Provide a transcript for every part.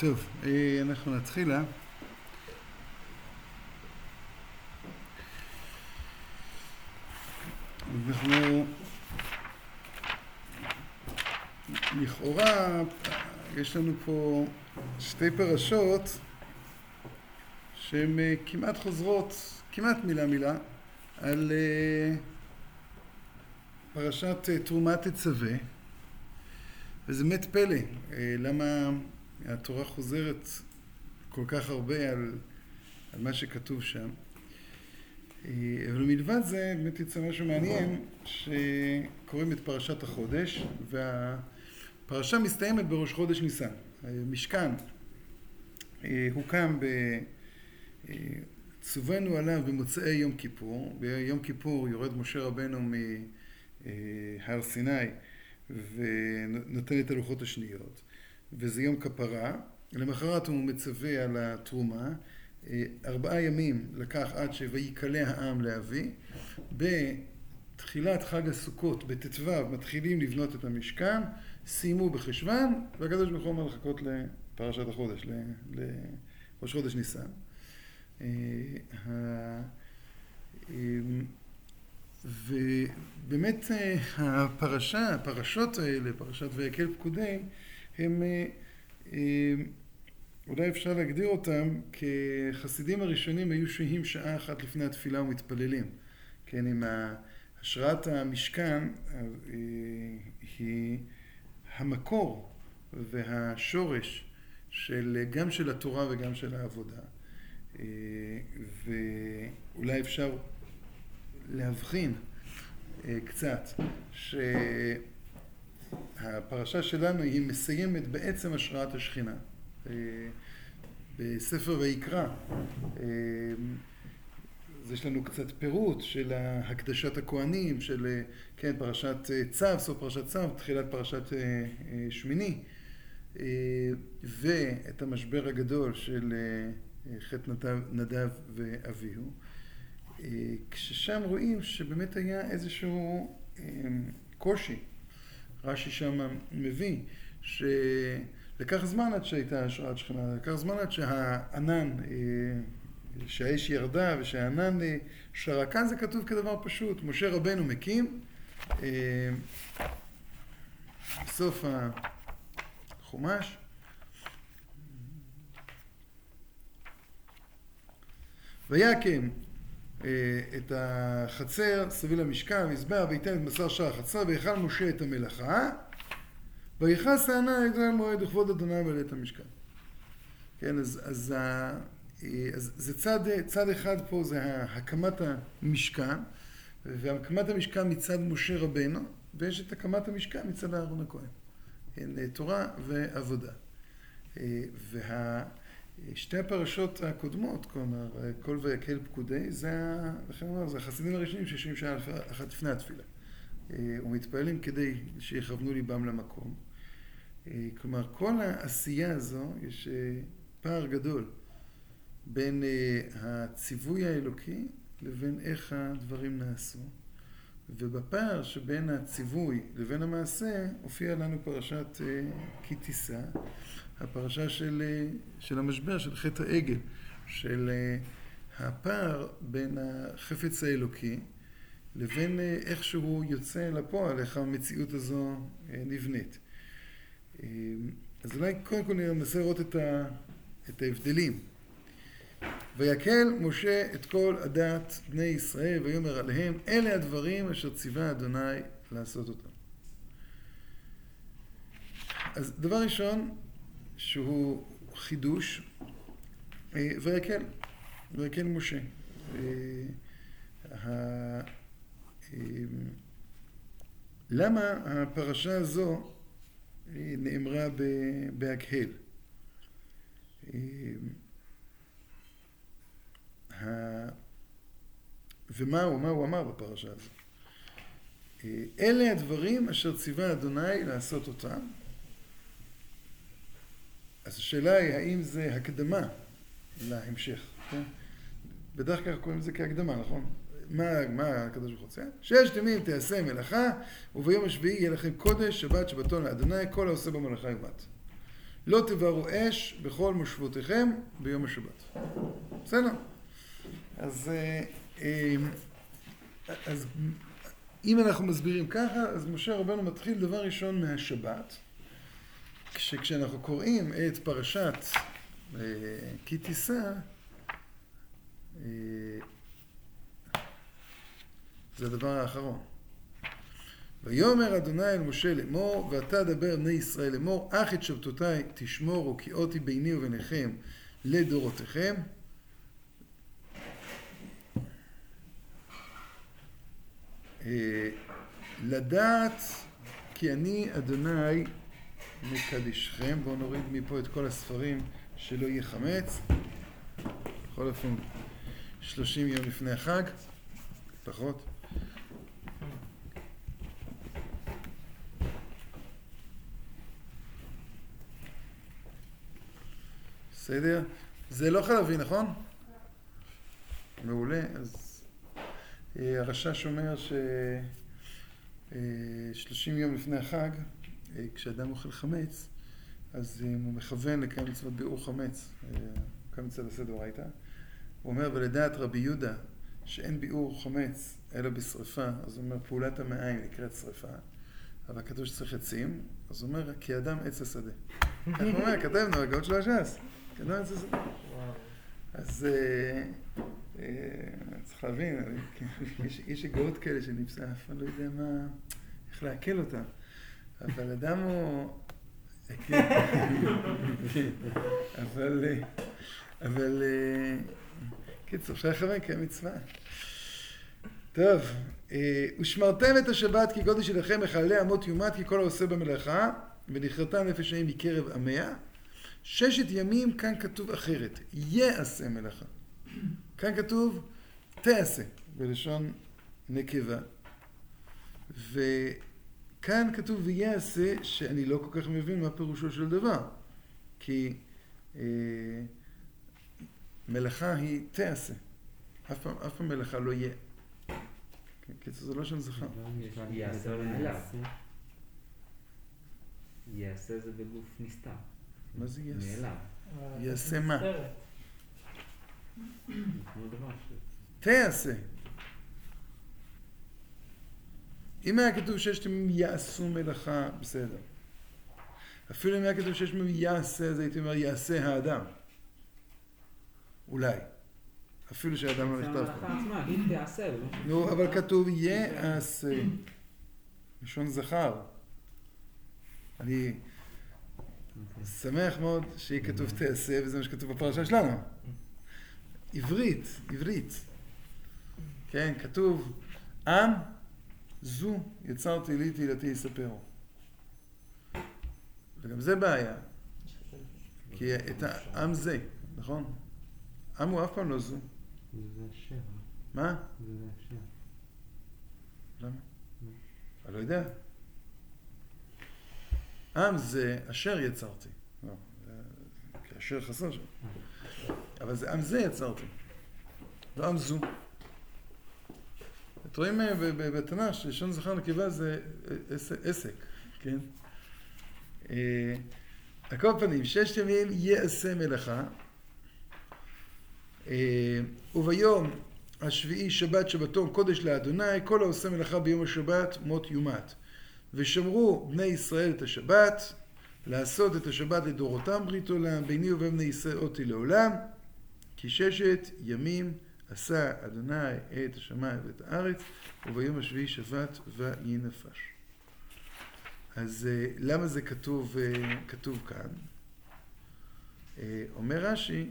טוב, אה, אנחנו נתחיל, אה? אנחנו לכאורה יש לנו פה שתי פרשות שהן אה, כמעט חוזרות, כמעט מילה מילה, על אה, פרשת תרומת תצווה וזה באמת פלא, למה התורה חוזרת כל כך הרבה על, על מה שכתוב שם. אה, אבל מלבד זה, באמת יצא משהו מעניין, שקוראים את פרשת החודש, והפרשה מסתיימת בראש חודש ניסן. משכן אה, הוקם ב... אה, צווינו עליו במוצאי יום כיפור. ביום כיפור יורד משה רבנו מהר סיני ונותן את הלוחות השניות. וזה יום כפרה. למחרת הוא מצווה על התרומה. אה, ארבעה ימים לקח עד שויקלע העם לאבי. בתחילת חג הסוכות, בט"ו, מתחילים לבנות את המשכן, סיימו בחשוון, והקדוש ברוך הוא אומר לחכות לפרשת החודש, לראש חודש ניסן. אה, אמ, ובאמת אה, הפרשה, הפרשות האלה, פרשת ויקל פקודי, הם, אה, אה, אולי אפשר להגדיר אותם כחסידים הראשונים היו שוהים שעה אחת לפני התפילה ומתפללים. כן, עם השראת המשכן אה, היא המקור והשורש של, גם של התורה וגם של העבודה. ואולי אפשר להבחין קצת ש... הפרשה שלנו היא מסיימת בעצם השראת השכינה. אה, בספר ויקרא, אה, אז יש לנו קצת פירוט של הקדשת הכוהנים, של אה, כן, פרשת צו, סוף פרשת צו, תחילת פרשת שמיני, ואת המשבר הגדול של חטא נדב, נדב ואביהו, כששם רואים שבאמת היה איזשהו קושי רש"י שם מביא שלקח זמן עד שהייתה השראת שכינה, לקח זמן עד שהענן, אה, שהאש ירדה ושהענן אה, שרה. כאן זה כתוב כדבר פשוט, משה רבנו מקים, אה, בסוף החומש, ויקם את החצר סביב המשכן, מזבח, וייתן את מסר שער החצר, ויכל משה את המלאכה, ויכעס הענה יגדל מועד וכבוד אדוני מלא את המשכן. כן, אז, אז, אה, אז זה צד, צד אחד פה זה הקמת המשכן, והקמת המשכן מצד משה רבנו, ויש את הקמת המשכן מצד אהרון הכהן. כן, תורה ועבודה. אה, וה... שתי הפרשות הקודמות, כלומר, כל ויקל פקודי, זה, לכן אומר, זה החסידים הראשונים שיושבים שעה אחת לפני התפילה. אה, ומתפללים כדי שיכוונו ליבם למקום. אה, כלומר, כל העשייה הזו, יש אה, פער גדול בין הציווי האלוקי לבין איך הדברים נעשו. ובפער שבין הציווי לבין המעשה הופיעה לנו פרשת כי תישא, הפרשה של, של המשבר, של חטא העגל, של הפער בין החפץ האלוקי לבין איך שהוא יוצא לפועל, איך המציאות הזו נבנית. אז אולי קודם כל ננסה לראות את, ה, את ההבדלים. ויקל משה את כל הדת בני ישראל ויאמר עליהם אלה הדברים אשר ציווה אדוני לעשות אותם. אז דבר ראשון שהוא חידוש אה, ויקל, ויקל משה. אה, למה הפרשה הזו אה, נאמרה בהקהל? ומה הוא, מה הוא אמר בפרשה הזו? אלה הדברים אשר ציווה אדוני לעשות אותם. אז השאלה היא, האם זה הקדמה להמשך, כן? בדרך כלל קוראים לזה כהקדמה, נכון? מה, מה הקדוש ברוך הוא רוצה? ששת ימים תעשה מלאכה, וביום השביעי יהיה לכם קודש, שבת שבתון לאדוני, כל העושה במלאכה יומת. לא תבערו אש בכל מושבותיכם ביום השבת. בסדר? אז, אה, אה, אז אם אנחנו מסבירים ככה, אז משה רבנו מתחיל דבר ראשון מהשבת, כשאנחנו קוראים את פרשת אה, כי תישא, זה הדבר האחרון. ויאמר אדוני אל משה לאמור, ואתה דבר בני ישראל לאמור, אך את שבתותיי תשמורו, כי אותי ביני וביניכם לדורותיכם. אה, לדעת כי אני אדוני מקדישכם. בואו נוריד מפה את כל הספרים שלא יהיה חמץ. בכל אופן, שלושים יום לפני החג, פחות. בסדר? זה לא חלבי, נכון? מעולה. אז אה, הרשש אומר ש-30 אה, יום לפני החג, כשאדם אוכל חמץ, אז אם הוא מכוון לקיים מצוות ביעור חמץ, כאן מצד הסדר הוא אומר, ולדעת רבי יהודה, שאין ביעור חמץ אלא בשרפה, אז הוא אומר, פעולת המעיים נקראת שרפה, אבל כתוב שצריך עצים, אז הוא אומר, כי אדם עץ השדה. איך הוא אומר, כתבנו, הגאות של הש"ס. כן, לא, אז אה, אה, צריך להבין, יש אגרות כאלה שנמצא, אף אחד לא יודע מה, איך לעכל אותם. אבל אדם הוא... אבל... אבל... קיצור, אפשר לכוון כמצווה. טוב, אה, ושמרתם את השבת כי גודל שלכם מחללי אמות יומת כי כל העושה במלאכה ונכרתה נפש האם מקרב עמיה ששת ימים כאן כתוב אחרת, יעשה מלאכה. כאן כתוב תעשה, בלשון נקבה. וכאן כתוב ויעשה, שאני לא כל כך מבין מה פירושו של דבר. כי אה, מלאכה היא תעשה. אף פעם, אף פעם מלאכה לא יהיה. קיצור, זה לא שם זכר. יעשה זה בגוף נסתר. מה זה יעשה? יעשה מה? תעשה. אם היה כתוב ששת ימים יעשו מלאכה, בסדר. אפילו אם היה כתוב ששת ימים יעשה, אז הייתי אומר יעשה האדם. אולי. אפילו שהאדם לא נכתב פה. נו, אבל כתוב יעשה. לשון זכר. אני שמח מאוד שיהיה כתוב תעשה, וזה מה שכתוב בפרשה שלנו. עברית, עברית. כן, כתוב, עם זו יצרתי לי תהילתי יספרו. וגם זה בעיה. כי את העם זה, נכון? עם הוא אף פעם לא זו. זה אשר. מה? זה אשר. למה? אני לא יודע. עם זה אשר יצרתי. לא, כאשר חסר שם. אבל זה עם זה יצרתי. לא עם זו. אתם רואים בתנ"ך שלשון זכר נקבה זה עסק, כן? אה, על כל פנים, ששת ימים יעשה מלאכה, אה, וביום השביעי שבת שבתון קודש לאדוני, כל העושה מלאכה ביום השבת מות יומת. ושמרו בני ישראל את השבת, לעשות את השבת לדורותם ברית עולם, ביני ובין בני ישראל אותי לעולם, כי ששת ימים עשה אדוני את השמיים ואת הארץ, וביום השביעי שבת ויהי נפש. אז אה, למה זה כתוב, אה, כתוב כאן? אה, אומר רש"י,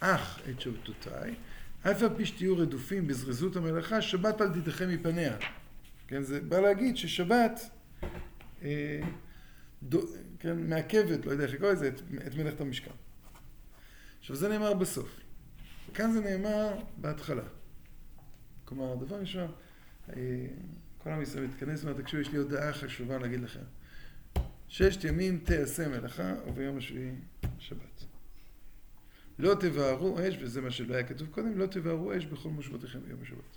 אך את שבתותיי, אף על פי שתהיו רדופים בזריזות המלאכה, שבת אל תיתכם מפניה. כן, זה בא להגיד ששבת אה, כן, מעכבת, לא יודע איך לקרוא לזה, את, את מלאכת המשכן. עכשיו זה נאמר בסוף. כאן זה נאמר בהתחלה. כלומר, דבר ראשון, אה, כל עם ישראל מתכנס ואומר, תקשיבו, יש לי הודעה חשובה להגיד לכם. ששת ימים תעשה מלאכה, וביום השביעי שבת. לא תבערו אש, וזה מה שלא היה כתוב קודם, לא תבערו אש בכל מושבותיכם ביום השבת.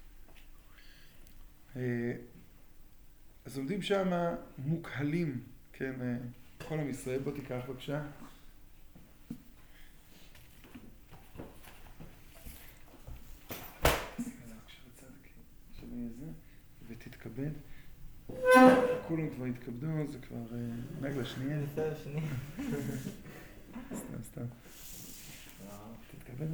אה, אז עומדים שם מוקהלים, כן, אה, כל עם ישראל, בוא תיקח בבקשה, להתכבד. כולם כבר התכבדו, זה כבר אה, נגלה שנייה. בסדר, שני. סתם, סתם. תתכבד.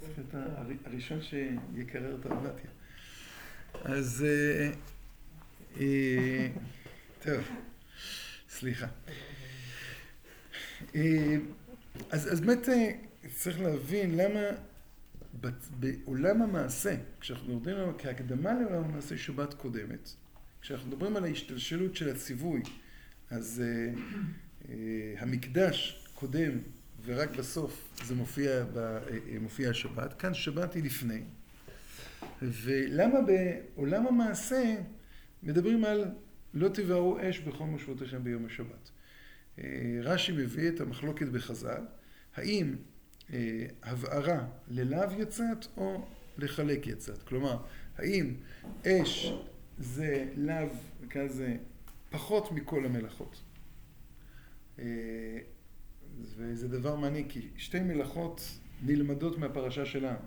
צריך להיות הר- הראשון שיקרר את האמבטיה. אז... אה, אה, טוב, סליחה. אז, באמת צריך להבין למה בעולם המעשה, כשאנחנו מדברים עליו כהקדמה לעולם המעשה שבת קודמת, כשאנחנו מדברים על ההשתלשלות של הציווי, אז אה, אה, המקדש קודם ורק בסוף זה מופיע, ב, אה, מופיע השבת, כאן שבת היא לפני. ולמה בעולם המעשה מדברים על לא תבערו אש בכל מושבותיכם ביום השבת. אה, רש"י מביא את המחלוקת בחז"ל, האם הבערה ללאו יצאת או לחלק יצאת. כלומר, האם אש זה לאו, כזה, פחות מכל המלאכות. אה, וזה דבר מעניין, כי שתי מלאכות נלמדות מהפרשה שלנו.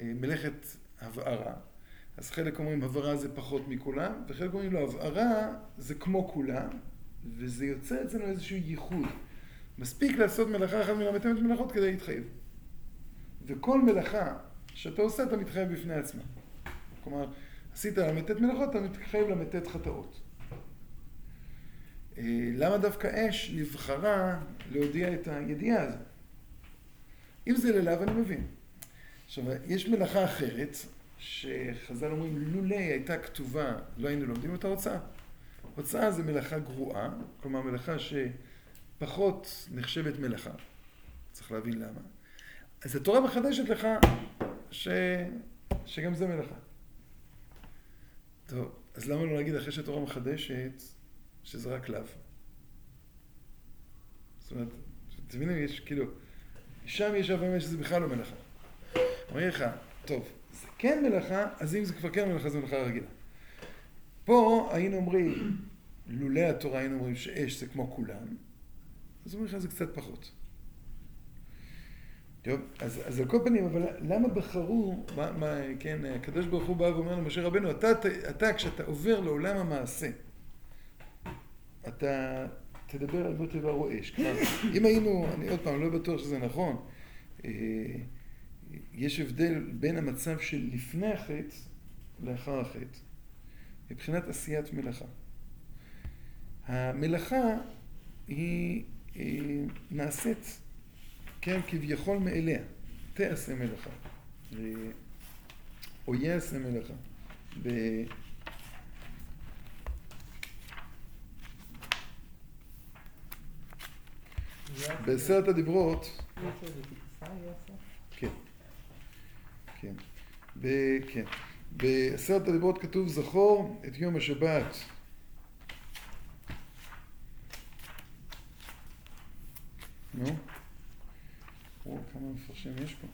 אה, מלאכת הבערה. אז חלק אומרים הבערה זה פחות מכולם, וחלק אומרים לא, הבערה זה כמו כולם, וזה יוצא אצלנו איזשהו ייחוד. מספיק לעשות מלאכה אחת מן המתאמת מלאכות כדי להתחייב. וכל מלאכה שאתה עושה, אתה מתחייב בפני עצמה. כלומר, עשית ל"ט מלאכות, אתה מתחייב ל"ט חטאות. אה, למה דווקא אש נבחרה להודיע את הידיעה הזו? אם זה ללאו, אני מבין. עכשיו, יש מלאכה אחרת, שחז"ל אומרים, לולא הייתה כתובה, לא היינו לומדים אותה הוצאה. הוצאה זה מלאכה גרועה, כלומר מלאכה שפחות נחשבת מלאכה. צריך להבין למה. אז התורה מחדשת לך ש... שגם זה מלאכה. טוב, אז למה לא להגיד אחרי שהתורה מחדשת שזה רק לאו? זאת אומרת, אתם מבינים, יש כאילו, שם יש הבנה שזה בכלל לא מלאכה. אומר לך, טוב, זה כן מלאכה, אז אם זה כבר כן מלאכה, זה מלאכה רגילה. פה היינו אומרים, לולא התורה היינו אומרים שאש זה כמו כולם, אז אומרים לך זה קצת פחות. טוב, אז, אז על כל פנים, אבל למה בחרו, מה, מה, כן, הקדוש ברוך הוא בא ואומר למשה רבנו, אתה, אתה כשאתה עובר לעולם המעשה, אתה תדבר על בוא תבערו אש. כלומר, אם היינו, אני עוד פעם לא בטוח שזה נכון, אה, יש הבדל בין המצב של לפני החטא לאחר החטא, מבחינת עשיית מלאכה. המלאכה היא נעשית, כן, כביכול מאליה. תעשה מלאכה. או יעשה מלאכה. ב... בעשרת הדיברות, כן, כן. כן. בעשרת הדיברות כתוב זכור את יום השבת. נו, או, כמה מפרשים יש פה.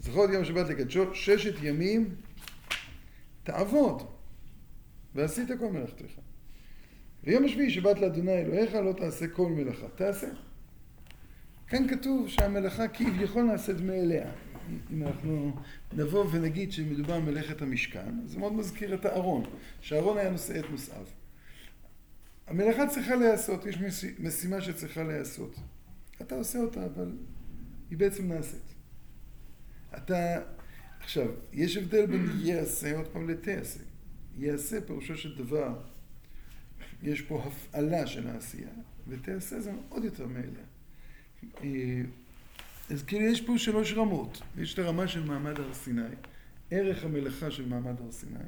זכור את יום השבת לקדשו, ששת ימים תעבוד, ועשית כל מלאכתך. ויום השביעי שבת לאדוני אלוהיך לא תעשה כל מלאכה, תעשה. כאן כתוב שהמלאכה כביכול נעשית מאליה. אם אנחנו נבוא ונגיד שמדובר במלאכת המשכן, זה מאוד מזכיר את הארון, שהארון היה נושא את נושאיו. המלאכה צריכה להיעשות, יש משימה שצריכה להיעשות. אתה עושה אותה, אבל היא בעצם נעשית. אתה, עכשיו, יש הבדל בין יעשה עוד פעם לתעשה. יעשה פירושו של דבר, יש פה הפעלה של העשייה, ותעשה זה עוד יותר מאליה. אז כאילו יש פה שלוש רמות. יש את הרמה של מעמד הר סיני, ערך המלאכה של מעמד הר סיני,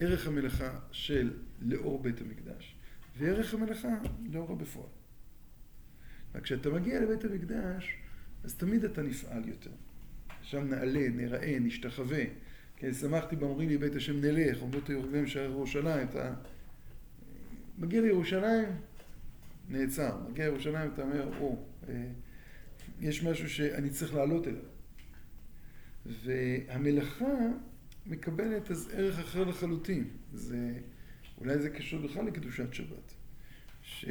ערך המלאכה של לאור בית המקדש, וערך המלאכה לאור בפועל. וכשאתה מגיע לבית המקדש, אז תמיד אתה נפעל יותר. שם נעלה, נראה, נשתחווה. כן, שמחתי באומרים לי בית השם נלך, אומרות הירושלים שער ירושלים, אתה מגיע לירושלים, נעצר. מגיע לירושלים, אתה אומר, או, יש משהו שאני צריך לעלות אליו. והמלאכה מקבלת אז ערך אחר לחלוטין. זה, אולי זה קשור בכלל לקדושת שבת. ש...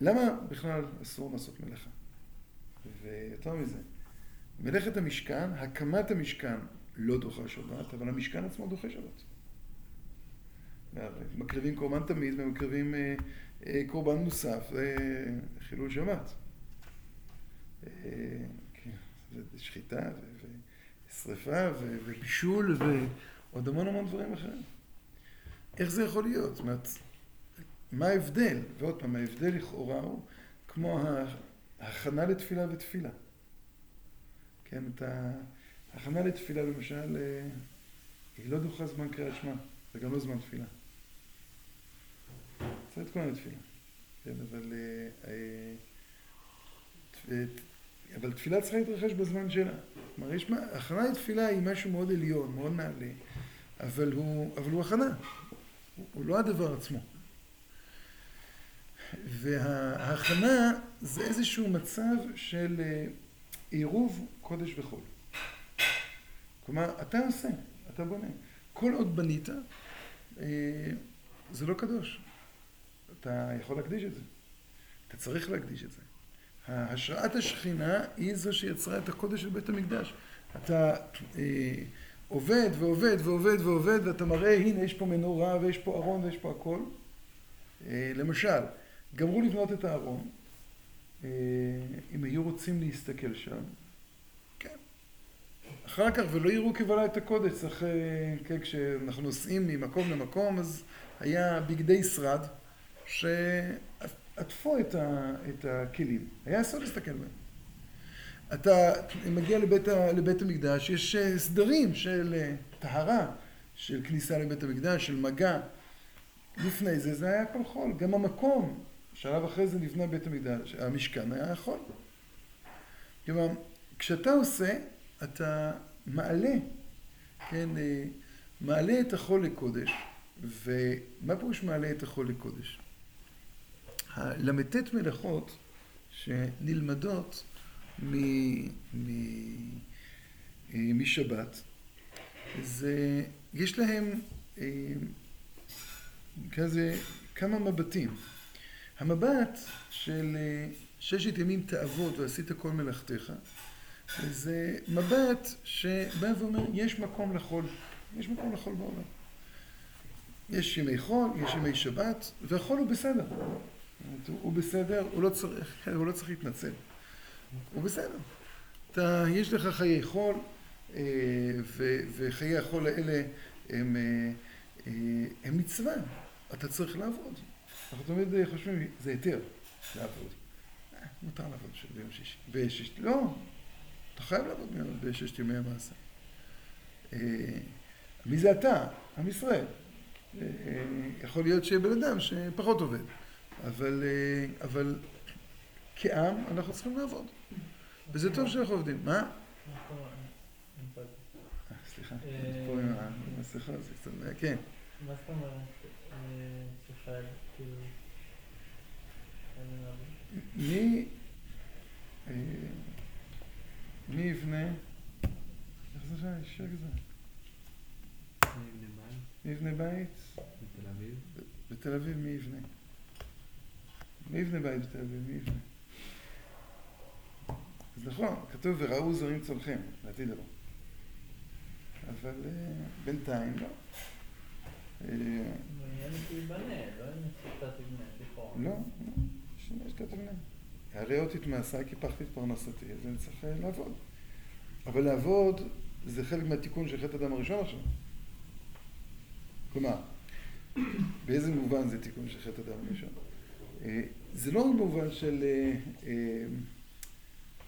למה בכלל אסור לעשות מלאכה? ויותר מזה, מלאכת המשכן, הקמת המשכן לא דוחה שבת, אבל המשכן עצמו דוחה שבת. מקריבים קורבן תמיד ומקריבים אה, אה, קורבן מוסף וחילול שבת. אה, כן, שחיטה ושרפה ובישול ועוד המון המון דברים אחרים. איך זה יכול להיות? זאת אומרת, מה ההבדל? ועוד פעם, ההבדל לכאורה הוא כמו ההכנה לתפילה ותפילה. כן, את ההכנה לתפילה למשל, היא לא דוחה זמן קריאת שמע, זה גם לא זמן תפילה. זה את כל התפילה. כן, אבל, אה, אה, אבל תפילה צריכה להתרחש בזמן שלה. כלומר, יש, הכנה לתפילה היא משהו מאוד עליון, מאוד נעלה, אבל הוא, אבל הוא הכנה, הוא, לא הדבר עצמו. וההכנה זה איזשהו מצב של אה, עירוב קודש וחול. כלומר, אתה עושה, אתה בונה. כל עוד בנית, זה לא קדוש. אתה יכול להקדיש את זה. אתה צריך להקדיש את זה. השראת השכינה היא זו שיצרה את הקודש של בית המקדש. אתה אה, עובד ועובד ועובד ועובד ואתה מראה הנה יש פה מנורה ויש פה ארון ויש פה הכל. אה, למשל, גמרו לבנות את הארון, אה, אם היו רוצים להסתכל שם, כן. אחר כך, ולא יראו כבלה את הקודש, צריך, אה, כן, כשאנחנו נוסעים ממקום למקום, אז היה בגדי שרד. שעטפו את, ה, את הכלים. היה אסור להסתכל בהם. אתה מגיע לבית, ה, לבית המקדש, יש אה, סדרים של אה, טהרה, של כניסה לבית המקדש, של מגע. לפני זה זה היה הכל חול. גם המקום, שלב אחרי זה נבנה בית המקדש, המשכן היה חול. כלומר, כשאתה עושה, אתה מעלה, כן, אה, מעלה את החול לקודש. ומה פירוש מעלה את החול לקודש? הל"ט מלאכות שנלמדות משבת, זה, יש להם אה, כזה כמה מבטים. המבט של אה, ששת ימים תעבוד ועשית כל מלאכתך, זה מבט שבא ואומר, יש מקום לחול, יש מקום לחול בעולם. יש ימי חול, יש ימי שבת, והחול הוא בסדר. הוא בסדר, הוא לא צריך, הוא לא צריך להתנצל. הוא בסדר. אתה, יש לך חיי חול, אה, וחיי החול האלה הם, אה, אה, הם מצווה. אתה צריך לעבוד. אנחנו תמיד חושבים, זה היתר לעבוד. מותר לעבוד ביום שישי. בששת, לא, אתה חייב לעבוד בששת ימי המעשה. מי זה אתה? עם ישראל. יכול להיות שיהיה בן אדם שפחות עובד. אבל, אבל כעם אנחנו צריכים לעבוד. וזה טוב שאנחנו עובדים. מה? אה, סליחה, אה, פה עם המסכה, זה קצת, כן. מה זאת אומרת? שחייב, כאילו... מי... מי יבנה? איך זה שם? שקט זה. מי יבנה בית? בתל אביב. בתל אביב מי יבנה? מי יבנה בית בתל אביב? מי יבנה? אז נכון, כתוב וראו זרים צולחים, לעתיד לבוא. אבל אה, בינתיים לא. אה, לא. לא, לא, שאתה תבנה. הרי אותי את מעשיי כי פחתי את פרנסתי, אז אני צריך אה, לעבוד. אבל לעבוד זה חלק מהתיקון של חטא אדם הראשון עכשיו. כלומר, באיזה מובן זה תיקון של חטא אדם הראשון? זה לא במובן של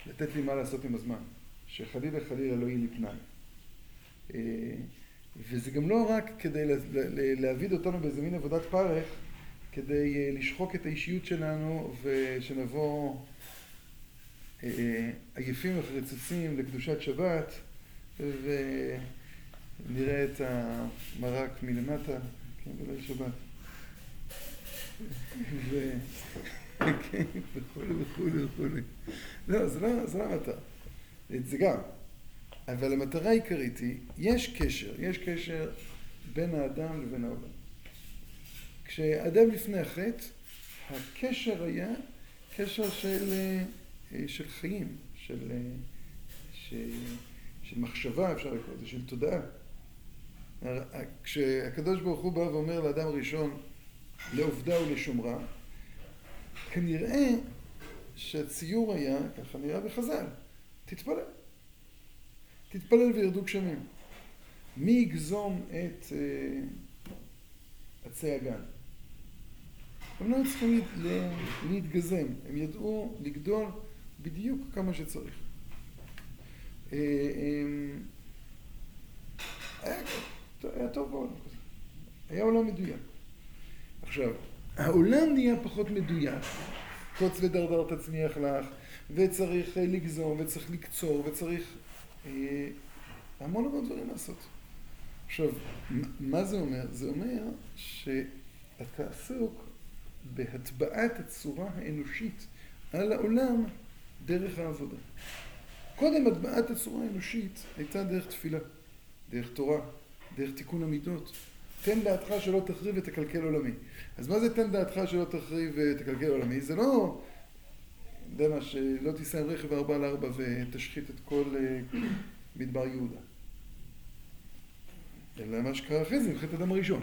לתת לי מה לעשות עם הזמן, שחלילה חלילה לא יהיה לי פנאי. וזה גם לא רק כדי להעביד אותנו באיזה מין עבודת פרך, כדי לשחוק את האישיות שלנו ושנבוא עייפים וחרצוצים לקדושת שבת ונראה את המרק מלמטה, כן, בליל שבת. וכולי וכולי וכולי. לא, זה לא, זה לא המטרה. זה גם. אבל המטרה העיקרית היא, יש קשר, יש קשר בין האדם לבין העולם. כשאדם לפני החטא, הקשר היה קשר של, של חיים, של, ש... של מחשבה, אפשר לקרוא לזה, של תודעה. כשהקדוש ברוך הוא בא ואומר לאדם הראשון, לעובדה ולשומרה, כנראה שהציור היה, ככה נראה בחז"ל, תתפלל. תתפלל וירדו גשמים. מי יגזום את uh, עצי הגן? הם לא צריכים לה, להתגזם, הם ידעו לגדול בדיוק כמה שצריך. Um, היה, טוב כזה. היה עולם מדויק. עכשיו, העולם נהיה פחות מדויק. קוץ ודרדר תצמיח לך, וצריך אה, לגזום, וצריך לקצור, וצריך אה, המון המון דברים לעשות. עכשיו, מה זה אומר? זה אומר שאתה עסוק בהטבעת הצורה האנושית על העולם דרך העבודה. קודם הטבעת הצורה האנושית הייתה דרך תפילה, דרך תורה, דרך תיקון המידות. תן דעתך שלא תחריב ותקלקל עולמי. אז מה זה תן דעתך שלא תחריב ותקלקל עולמי? זה לא, יודע מה, שלא תיסע עם רכב ארבע על ארבע ותשחית את כל אה, מדבר יהודה. אלא מה שקרה אחרי זה, חטא הדם הראשון.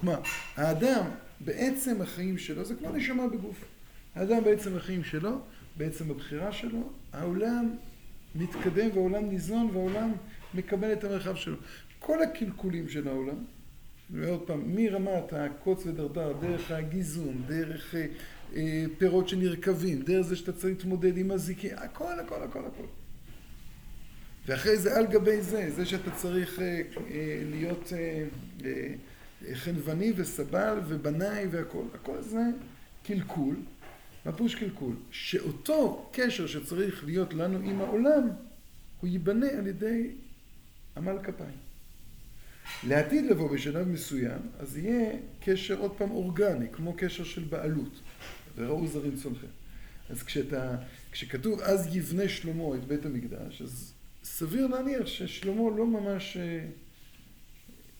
כלומר, האדם, בעצם החיים שלו, זה כמו נשמה בגוף. האדם בעצם החיים שלו, בעצם הבחירה שלו, העולם מתקדם והעולם ניזון והעולם מקבל את המרחב שלו. כל הקלקולים של העולם, ועוד פעם, מרמת הקוץ ודרדר, דרך הגיזום, דרך אה, אה, פירות שנרקבים, דרך זה שאתה צריך להתמודד עם הזיקי, הכל, הכל, הכל, הכל. ואחרי זה על גבי זה, זה שאתה צריך אה, אה, להיות אה, אה, חנווני וסבל ובנאי והכל, הכל זה קלקול, מה פירוש קלקול? שאותו קשר שצריך להיות לנו עם העולם, הוא ייבנה על ידי עמל כפיים. לעתיד לבוא בשלב מסוים, אז יהיה קשר עוד פעם אורגני, כמו קשר של בעלות, וראו זרים צולחים. אז כשאתה, כשכתוב אז יבנה שלמה את בית המקדש, אז סביר להניח ששלמה לא ממש אה,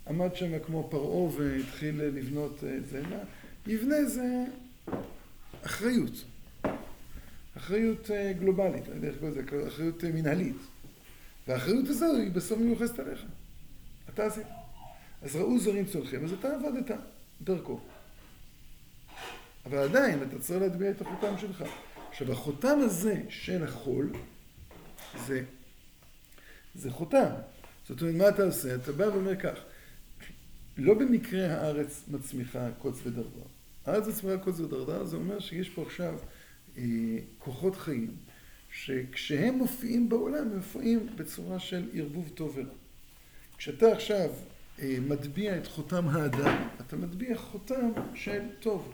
עמד שם כמו פרעה והתחיל לבנות את זה, אלא יבנה זה אחריות. אחריות אה, גלובלית, לא יודע איך קוראים לזה, אחריות אה, מנהלית. והאחריות הזו היא בסוף מיוחסת עליך. אתה עשית. אז ראו זרים צולחים, אז אתה עבדת דרכו. אבל עדיין אתה צריך להטביע את החותם שלך. עכשיו החותם הזה של החול זה, זה חותם. זאת אומרת, מה אתה עושה? אתה בא ואומר כך, לא במקרה הארץ מצמיחה קוץ ודרדר. הארץ מצמיחה קוץ ודרדר, זה אומר שיש פה עכשיו אה, כוחות חיים, שכשהם מופיעים בעולם, הם מופיעים בצורה של ערבוב טוב ורע. כשאתה עכשיו אה, מטביע את חותם האדם, אתה מטביע חותם של טוב.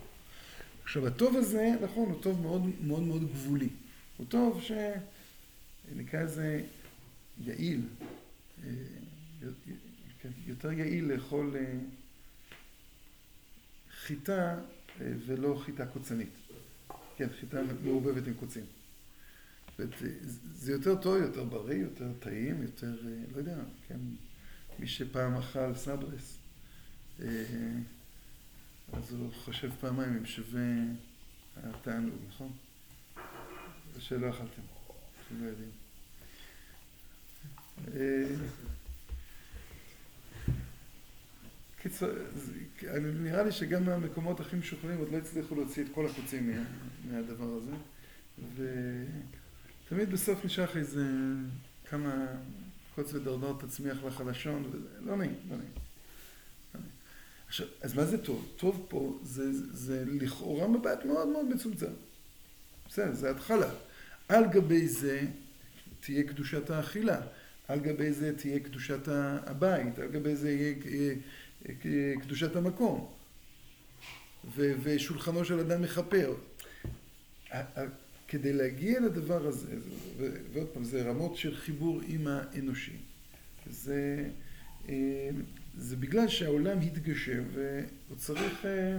עכשיו הטוב הזה, נכון, הוא טוב מאוד מאוד מאוד גבולי. הוא טוב שנקרא לזה יעיל, אה, יותר יעיל לאכול אה, חיטה ולא חיטה קוצנית. כן, חיטה מעורבבת עם קוצים. זה יותר טוב, יותר בריא, יותר טעים, יותר, לא יודע, כן, מי שפעם אכל סברס, אה, אז הוא חושב פעמיים אם שווה התענוג, נכון? זה שלא אכלתם, אתם לא יודעים. אה, קיצור, נראה לי שגם מהמקומות הכי משוכנעים עוד לא הצליחו להוציא את כל החוצים מהדבר הזה, ותמיד בסוף נשאר איזה כמה קוץ ודרדר תצמיח לך לשון, וזה לא נעים, לא נעים. עכשיו, אז מה זה טוב? טוב פה זה, זה, לכאורה מבט מאוד מאוד מצומצם. בסדר, זה התחלה. על גבי זה תהיה קדושת האכילה, על גבי זה תהיה קדושת הבית, על גבי זה יהיה, קדושת המקום. ושולחנו של אדם מכפר. כדי להגיע לדבר הזה, ועוד פעם, זה רמות של חיבור עם האנושי. זה, אה, זה בגלל שהעולם התגשם והוא צריך אה,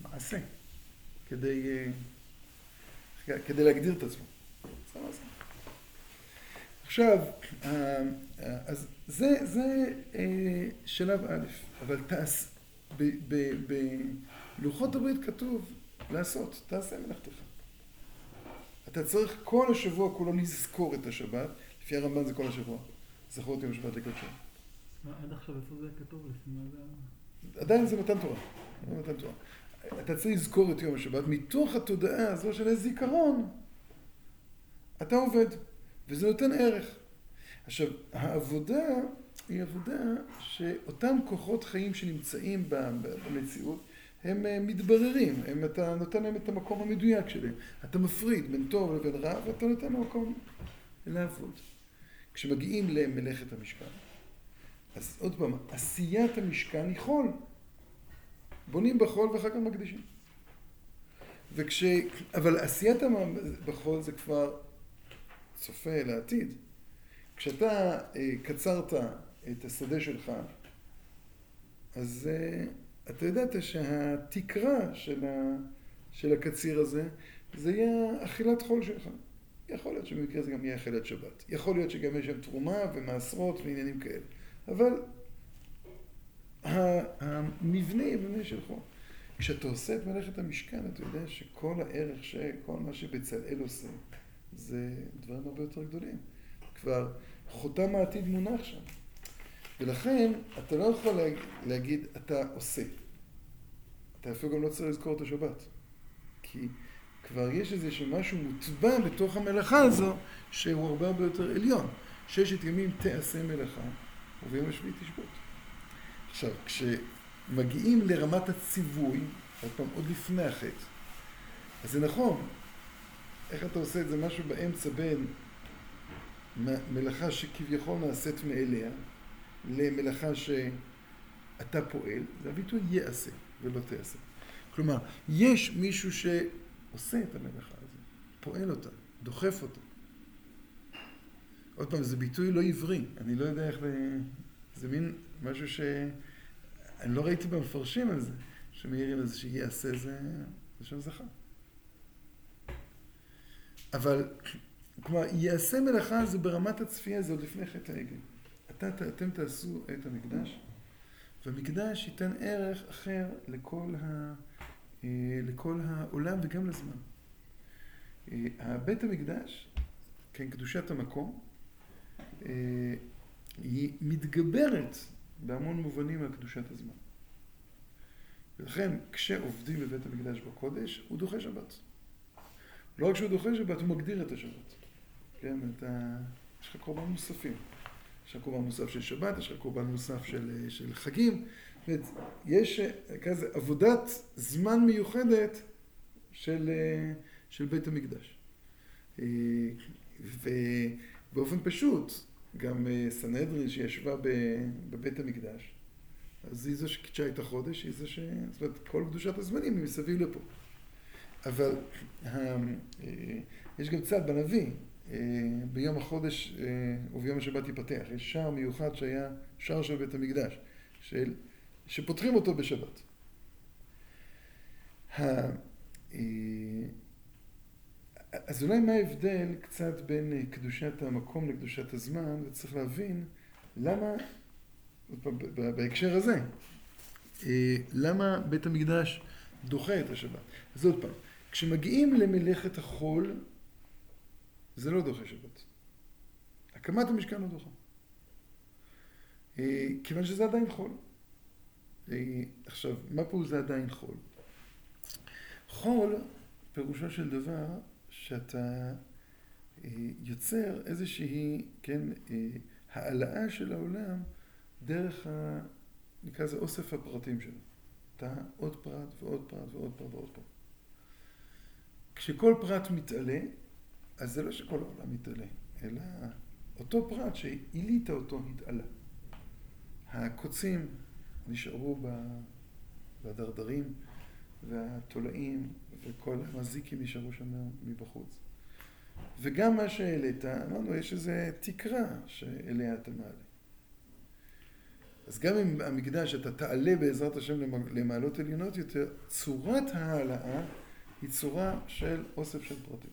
מעשה כדי, אה, כדי להגדיר את עצמו. עכשיו, אז זה, זה שלב א', אבל תעש, בלוחות הברית כתוב לעשות, תעשה מלאכתך. אתה צריך כל השבוע כולו לזכור את השבת, לפי הרמב"ן זה כל השבוע. זכרו את יום השבת לקודשו. עד עכשיו איפה זה כתוב? לפי מה זה... עדיין זה מתן תורה. זה מתן תורה. אתה צריך לזכור את יום השבת מתוך התודעה הזו של הזיכרון. אתה עובד, וזה נותן ערך. עכשיו, העבודה היא עבודה שאותם כוחות חיים שנמצאים במציאות, הם אה, מתבררים, הם, אתה נותן להם את המקום המדויק שלהם. אתה מפריד בין טוב לבין רע, ואתה נותן מקום לעבוד. כשמגיעים למלאכת המשכן, אז עוד פעם, עשיית המשכן היא חול. בונים בחול ואחר כך מקדישים. וכש... אבל עשיית בחול זה כבר צופה לעתיד. כשאתה אה, קצרת את השדה שלך, אז אה, אתה ידעת שהתקרה של, ה, של הקציר הזה, זה יהיה אכילת חול שלך. יכול להיות שבמקרה זה גם יהיה אכילת שבת. יכול להיות שגם יש שם תרומה ומעשרות ועניינים כאלה. אבל המבנה יבנה של חול. כשאתה עושה את מלאכת המשכן, אתה יודע שכל הערך, כל מה שבצלאל עושה, זה דברים הרבה יותר גדולים. כבר חותם העתיד מונח שם. ולכן, אתה לא יכול להגיד, אתה עושה. אתה אפילו גם לא צריך לזכור את השבת. כי כבר יש איזה משהו מוטבע בתוך המלאכה הזו, שהוא הרבה הרבה יותר עליון. ששת ימים תעשה מלאכה, וביום השביעי תשבות. עכשיו, כשמגיעים לרמת הציווי, עוד פעם, עוד לפני החטא, אז זה נכון. איך אתה עושה את זה? משהו באמצע בין מלאכה שכביכול נעשית מאליה, למלאכה שאתה פועל, זה הביטוי יעשה ולא תעשה. כלומר, יש מישהו שעושה את המלאכה הזאת, פועל אותה, דוחף אותה. עוד פעם, זה ביטוי לא עברי, אני לא יודע איך ל... זה מין משהו ש... אני לא ראיתי במפרשים על זה, שמעירים על זה שיעשה זה לשון זכר. אבל, כלומר, יעשה מלאכה זה ברמת הצפייה, זה עוד לפני חטא העגל. אתה, אתם תעשו את המקדש, והמקדש ייתן ערך אחר לכל, ה, אה, לכל העולם וגם לזמן. אה, בית המקדש, כן, קדושת המקום, אה, היא מתגברת בהמון מובנים על קדושת הזמן. ולכן, כשעובדים בבית המקדש בקודש, הוא דוחה שבת. לא רק שהוא דוחה שבת, הוא מגדיר את השבת. כן, אתה... יש לך קורבן מוספים. יש לך קורבן מוסף של שבת, יש לך קורבן מוסף של, של חגים. זאת יש כזה עבודת זמן מיוחדת של, של בית המקדש. ובאופן פשוט, גם סנהדרין שישבה בבית המקדש, אז היא זו שקידשה את החודש, היא זו ש... זאת אומרת, כל קדושת הזמנים היא מסביב לפה. אבל יש גם צד בנביא, אה, ביום החודש אה, וביום השבת ייפתח. יש שער מיוחד שהיה שער של בית המקדש, של, שפותחים אותו בשבת. אה, אז אולי מה ההבדל קצת בין קדושת המקום לקדושת הזמן, וצריך להבין למה, בהקשר הזה, למה בית המקדש דוחה את השבת. אז עוד פעם, כשמגיעים למלאכת החול, זה לא דוחה שבת. הקמת המשכן לא דוחה. אה, כיוון שזה עדיין חול. אה, עכשיו, מה פה זה עדיין חול? חול, פירושו של דבר, שאתה אה, יוצר איזושהי, כן, העלאה של העולם דרך ה... נקרא לזה אוסף הפרטים שלו. אתה עוד פרט ועוד פרט ועוד פרט ועוד פרט. כשכל פרט מתעלה, אז זה לא שכל העולם מתעלה, אלא אותו פרט שהעילית אותו התעלה. הקוצים נשארו בדרדרים, והתולעים וכל המזיקים נשארו שם מבחוץ. וגם מה שהעלית, אמרנו, יש איזו תקרה שאליה אתה מעלה. אז גם אם המקדש, אתה תעלה בעזרת השם למעלות עליונות יותר, צורת ההעלאה היא צורה של אוסף של פרטים.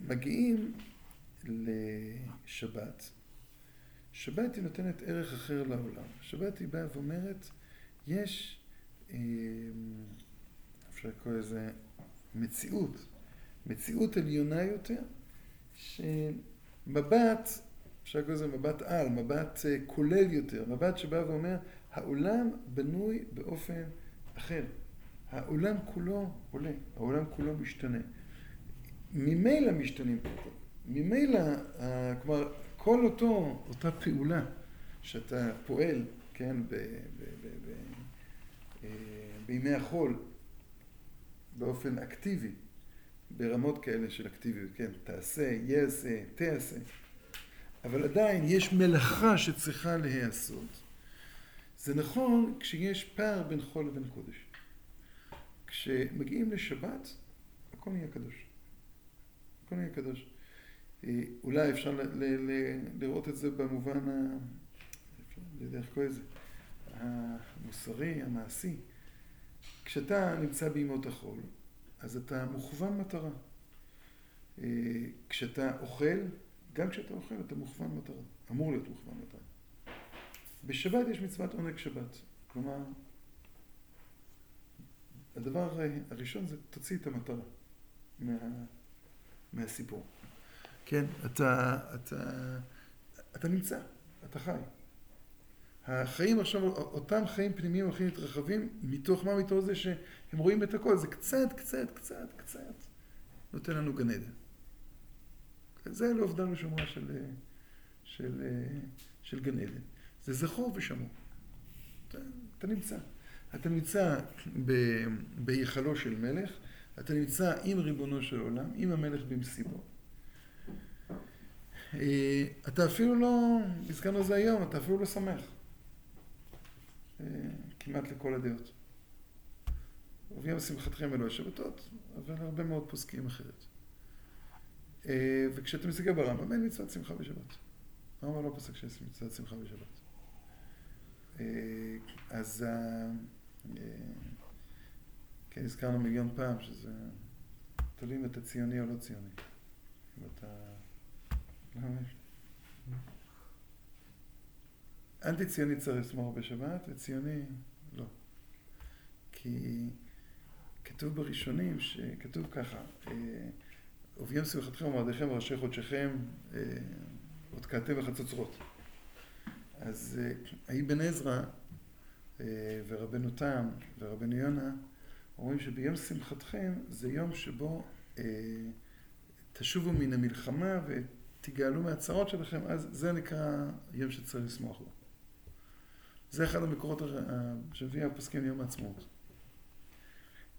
כשמגיעים לשבת, שבת היא נותנת ערך אחר לעולם. שבת היא באה ואומרת, יש, אה, אפשר לקרוא לזה מציאות מציאות עליונה יותר, שמבט, אפשר לקרוא לזה מבט על, מבט אה, כולל יותר, מבט שבא ואומר, העולם בנוי באופן אחר. העולם כולו עולה, העולם כולו משתנה. ממילא משתנים פרטים. ממילא, כלומר, כל אותו, אותה פעולה שאתה פועל, כן, ב, ב, ב, ב, אה, בימי החול, באופן אקטיבי, ברמות כאלה של אקטיביות, כן, תעשה, יעשה, תעשה, אבל עדיין יש מלאכה שצריכה להיעשות. זה נכון כשיש פער בין חול לבין קודש. כשמגיעים לשבת, הכל נהיה קדוש. הכל נהיה קדוש. אה, אולי אפשר לראות את זה במובן, ה... לא יודע איך המוסרי, המעשי. כשאתה נמצא בימות החול, אז אתה מוכוון מטרה. אה, כשאתה אוכל, גם כשאתה אוכל אתה מוכוון מטרה. אמור להיות מוכוון מטרה. בשבת יש מצוות עונג שבת. כלומר, הדבר הראשון זה תוציא את המטרה מה, מהסיפור. כן, אתה, אתה, אתה נמצא, אתה חי. החיים עכשיו, אותם חיים פנימיים הולכים להתרחבים, מתוך מה? מתוך זה שהם רואים את הכל, זה קצת, קצת, קצת, קצת נותן לנו גן עדן. זה לאובדן ושומרה של, של, של גן עדן. זה זכור ושמור. אתה, אתה נמצא. אתה נמצא בהיכלו של מלך, אתה נמצא עם ריבונו של עולם, עם המלך במסיבו. אה, אתה אפילו לא, הזכרנו את זה היום, אתה אפילו לא שמח. אה, כמעט לכל הדעות. וביום שמחתכם אלו השבתות, אבל הרבה מאוד פוסקים אחרת. אה, וכשאתה מסתכל ברמב"ם, אין מצוות שמחה בשבת. הרמב"ם לא פוסק שיש מצוות שמחה בשבת. אז כן, הזכרנו מיליון פעם שזה תלוי אם אתה ציוני או לא ציוני. אם אתה... אנטי ציוני צריך לשמור בשבת, וציוני לא. כי כתוב בראשונים, שכתוב ככה, וביום שמחתכם ומועדיכם וראשי חודשיכם עוד קעתם וחצוצרות. אז האבן עזרא ורבנו תם ורבנו יונה אומרים שביום שמחתכם זה יום שבו אה, תשובו מן המלחמה ותגאלו מהצרות שלכם, אז זה נקרא יום שצריך לשמוח בו. זה אחד המקורות שמביא הפוסקים ליום העצמאות.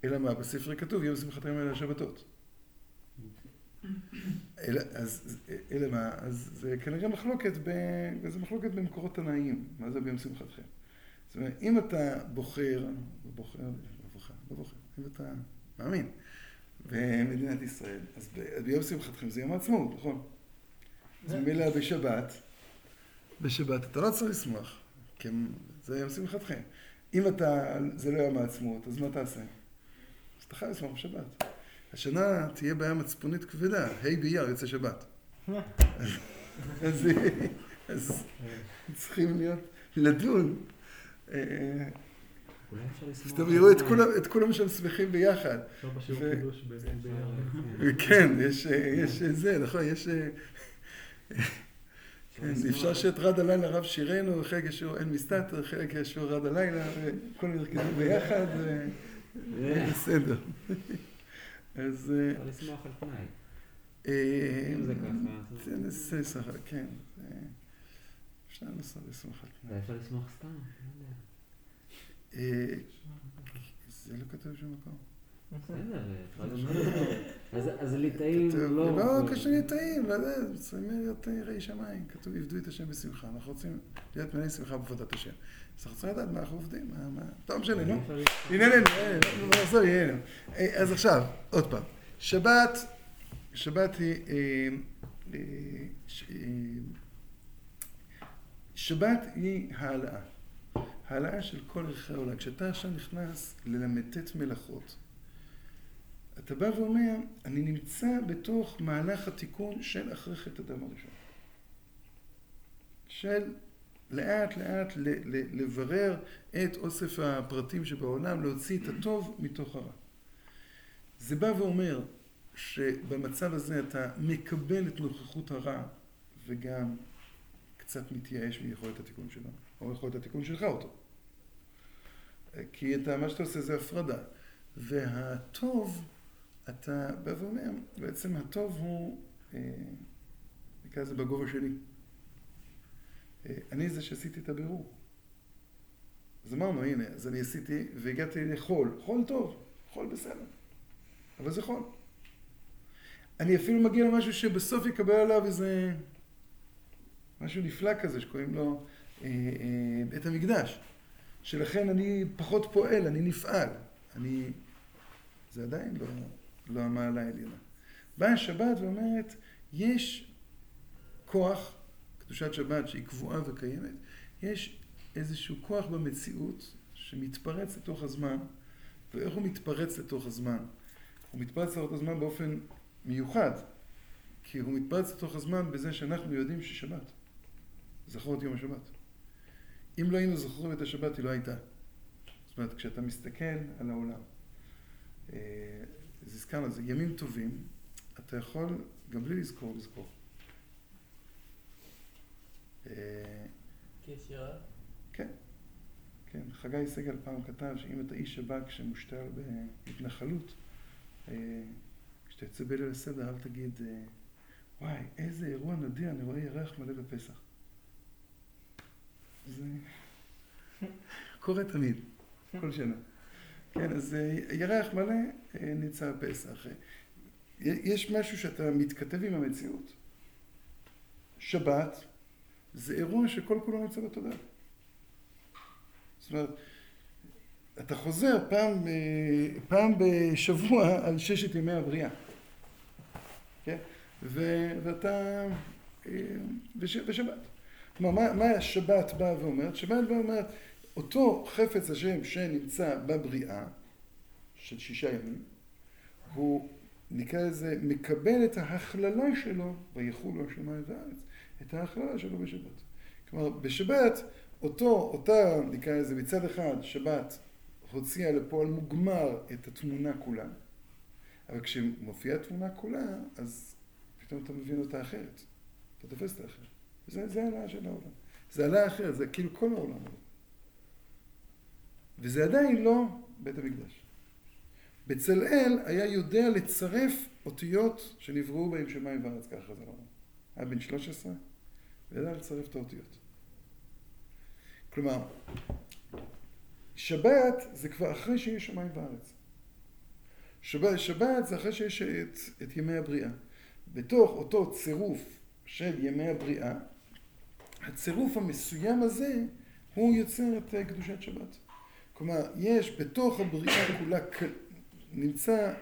אלא מה? בספר כתוב יום שמחתכם אלה השבתות. אלא, אז, אלא מה? אז זה כנראה מחלוקת, ב, זה מחלוקת במקורות תנאיים. מה זה ביום שמחתכם? זאת אומרת, אם אתה בוחר, בוחר, בוחר, אם אתה מאמין במדינת ישראל, אז ביום שמחתכם זה יום העצמאות, נכון? אז ממילא בשבת, בשבת אתה לא צריך לשמוח, כי זה יום שמחתכם. אם אתה, זה לא יום העצמאות, אז מה תעשה? אז אתה חייב לשמוח בשבת. השנה תהיה בעיה מצפונית כבדה, ה' באייר יוצא שבת. אז, אז צריכים להיות, לדון. אולי אפשר לשמוח. אז אתם יראו את כולם שם שמחים ביחד. אפשר בשיעור קידוש ביום. כן, יש זה, נכון, יש... אפשר שאת רד הלילה רב שירנו, חלק ישור אין מסתתר, חלק ישור רד הלילה, וכולם ירקדו ביחד, בסדר. אז... אפשר לשמוח על תנאי. אם זה ככה. נעשה שכר, כן. אפשר לנסות לשמוח על תנאי. אפשר לשמוח סתם, לא יודע. זה לא כתוב בשום מקום. לשמוח. אז ליטאים לא... לא קשור ליטאים, לא יודע, צריכים להיות יראי שמיים. כתוב, עבדו את השם בשמחה. אנחנו רוצים להיות מלאי שמחה בעבודת השם. אז אנחנו צריכים לדעת מה אנחנו עובדים, מה... טוב, משנה, נו. ענייננו, נחזור לענייננו. אה, אז עכשיו, עוד פעם. שבת, שבת היא... אה, אה, אה, שבת היא העלאה. העלאה של כל ערכי העולם. כשאתה עכשיו נכנס לל"ט מלאכות, אתה בא ואומר, אני נמצא בתוך מהלך התיקון של אחרי חטא הדם הראשון. של לאט לאט ל- ל- לברר את אוסף הפרטים שבעולם, להוציא את הטוב מתוך הרע. זה בא ואומר שבמצב הזה אתה מקבל את נוכחות הרע וגם קצת מתייאש מיכולת התיקון שלו, או יכולת התיקון שלך אותו. כי אתה, מה שאתה עושה זה הפרדה. והטוב, אתה בא ואומר, בעצם הטוב הוא, אה, נקרא לזה בגובה שלי. אה, אני זה שעשיתי את הבירור. אז אמרנו, הנה, אז אני עשיתי והגעתי לחול. חול טוב, חול בסדר. אבל זה חול. אני אפילו מגיע למשהו שבסוף יקבל עליו איזה משהו נפלא כזה שקוראים לו אה, אה, בית המקדש. שלכן אני פחות פועל, אני נפעל. אני... זה עדיין לא, לא המעלה העליונה. באה השבת ואומרת, יש כוח, קדושת שבת שהיא קבועה וקיימת, יש איזשהו כוח במציאות שמתפרץ לתוך הזמן, ואיך הוא מתפרץ לתוך הזמן? הוא מתפרץ לתוך הזמן באופן מיוחד, כי הוא מתפרץ לתוך הזמן בזה שאנחנו יודעים ששבת. זכור את יום השבת. אם לא היינו זוכרים את השבת, היא לא הייתה. זאת אומרת, כשאתה מסתכל על העולם, אה, אז הזכרנו את זה, ימים טובים, אתה יכול גם בלי לזכור, לזכור. אה? כן, כן. חגי סגל פעם כתב שאם אתה איש שבא כשמושתל בהתנחלות, אה, כשאתה יוצא בליל הסדר, אל תגיד, וואי, איזה אירוע נדיר, אני רואה ירח מלא בפסח. זה קורה תמיד, כל שנה. כן, אז אה, ירח מלא אה, נמצא פסח. יש משהו שאתה מתכתב עם המציאות. שבת זה אירוע שכל כולו נמצא בתודעה. זאת אומרת, אתה חוזר פעם, אה, פעם בשבוע על ששת ימי הבריאה. כן? ואתה... בשבת. כלומר, מה, מה השבת באה ואומרת? שבת באה ואומרת, אותו חפץ השם שנמצא בבריאה, של שישה ימים, הוא, נקרא לזה, מקבל את ההכללה שלו, ויחולו השמיים והארץ, את ההכללה שלו בשבת. כלומר, בשבת, אותו, אותה, נקרא לזה, מצד אחד, שבת הוציאה לפועל מוגמר את התמונה כולה, אבל כשמופיעה התמונה כולה, אז פתאום אתה מבין אותה אחרת. אתה תופס אותה אחרת. זה, זה העלאה של העולם. זה העלאה אחרת, זה כאילו כל העולם הזה. וזה עדיין לא בית המקדש. בצלאל היה יודע לצרף אותיות שנבראו בהם שמיים וארץ, ככה זה לא. היה בן 13, וידע לצרף את האותיות. כלומר, שבת זה כבר אחרי שיש שמיים וארץ. שבת, שבת זה אחרי שיש את, את ימי הבריאה. בתוך אותו צירוף של ימי הבריאה, הצירוף המסוים הזה הוא יוצר את אה, קדושת שבת. כלומר, יש בתוך הבריאה כולה, נמצא,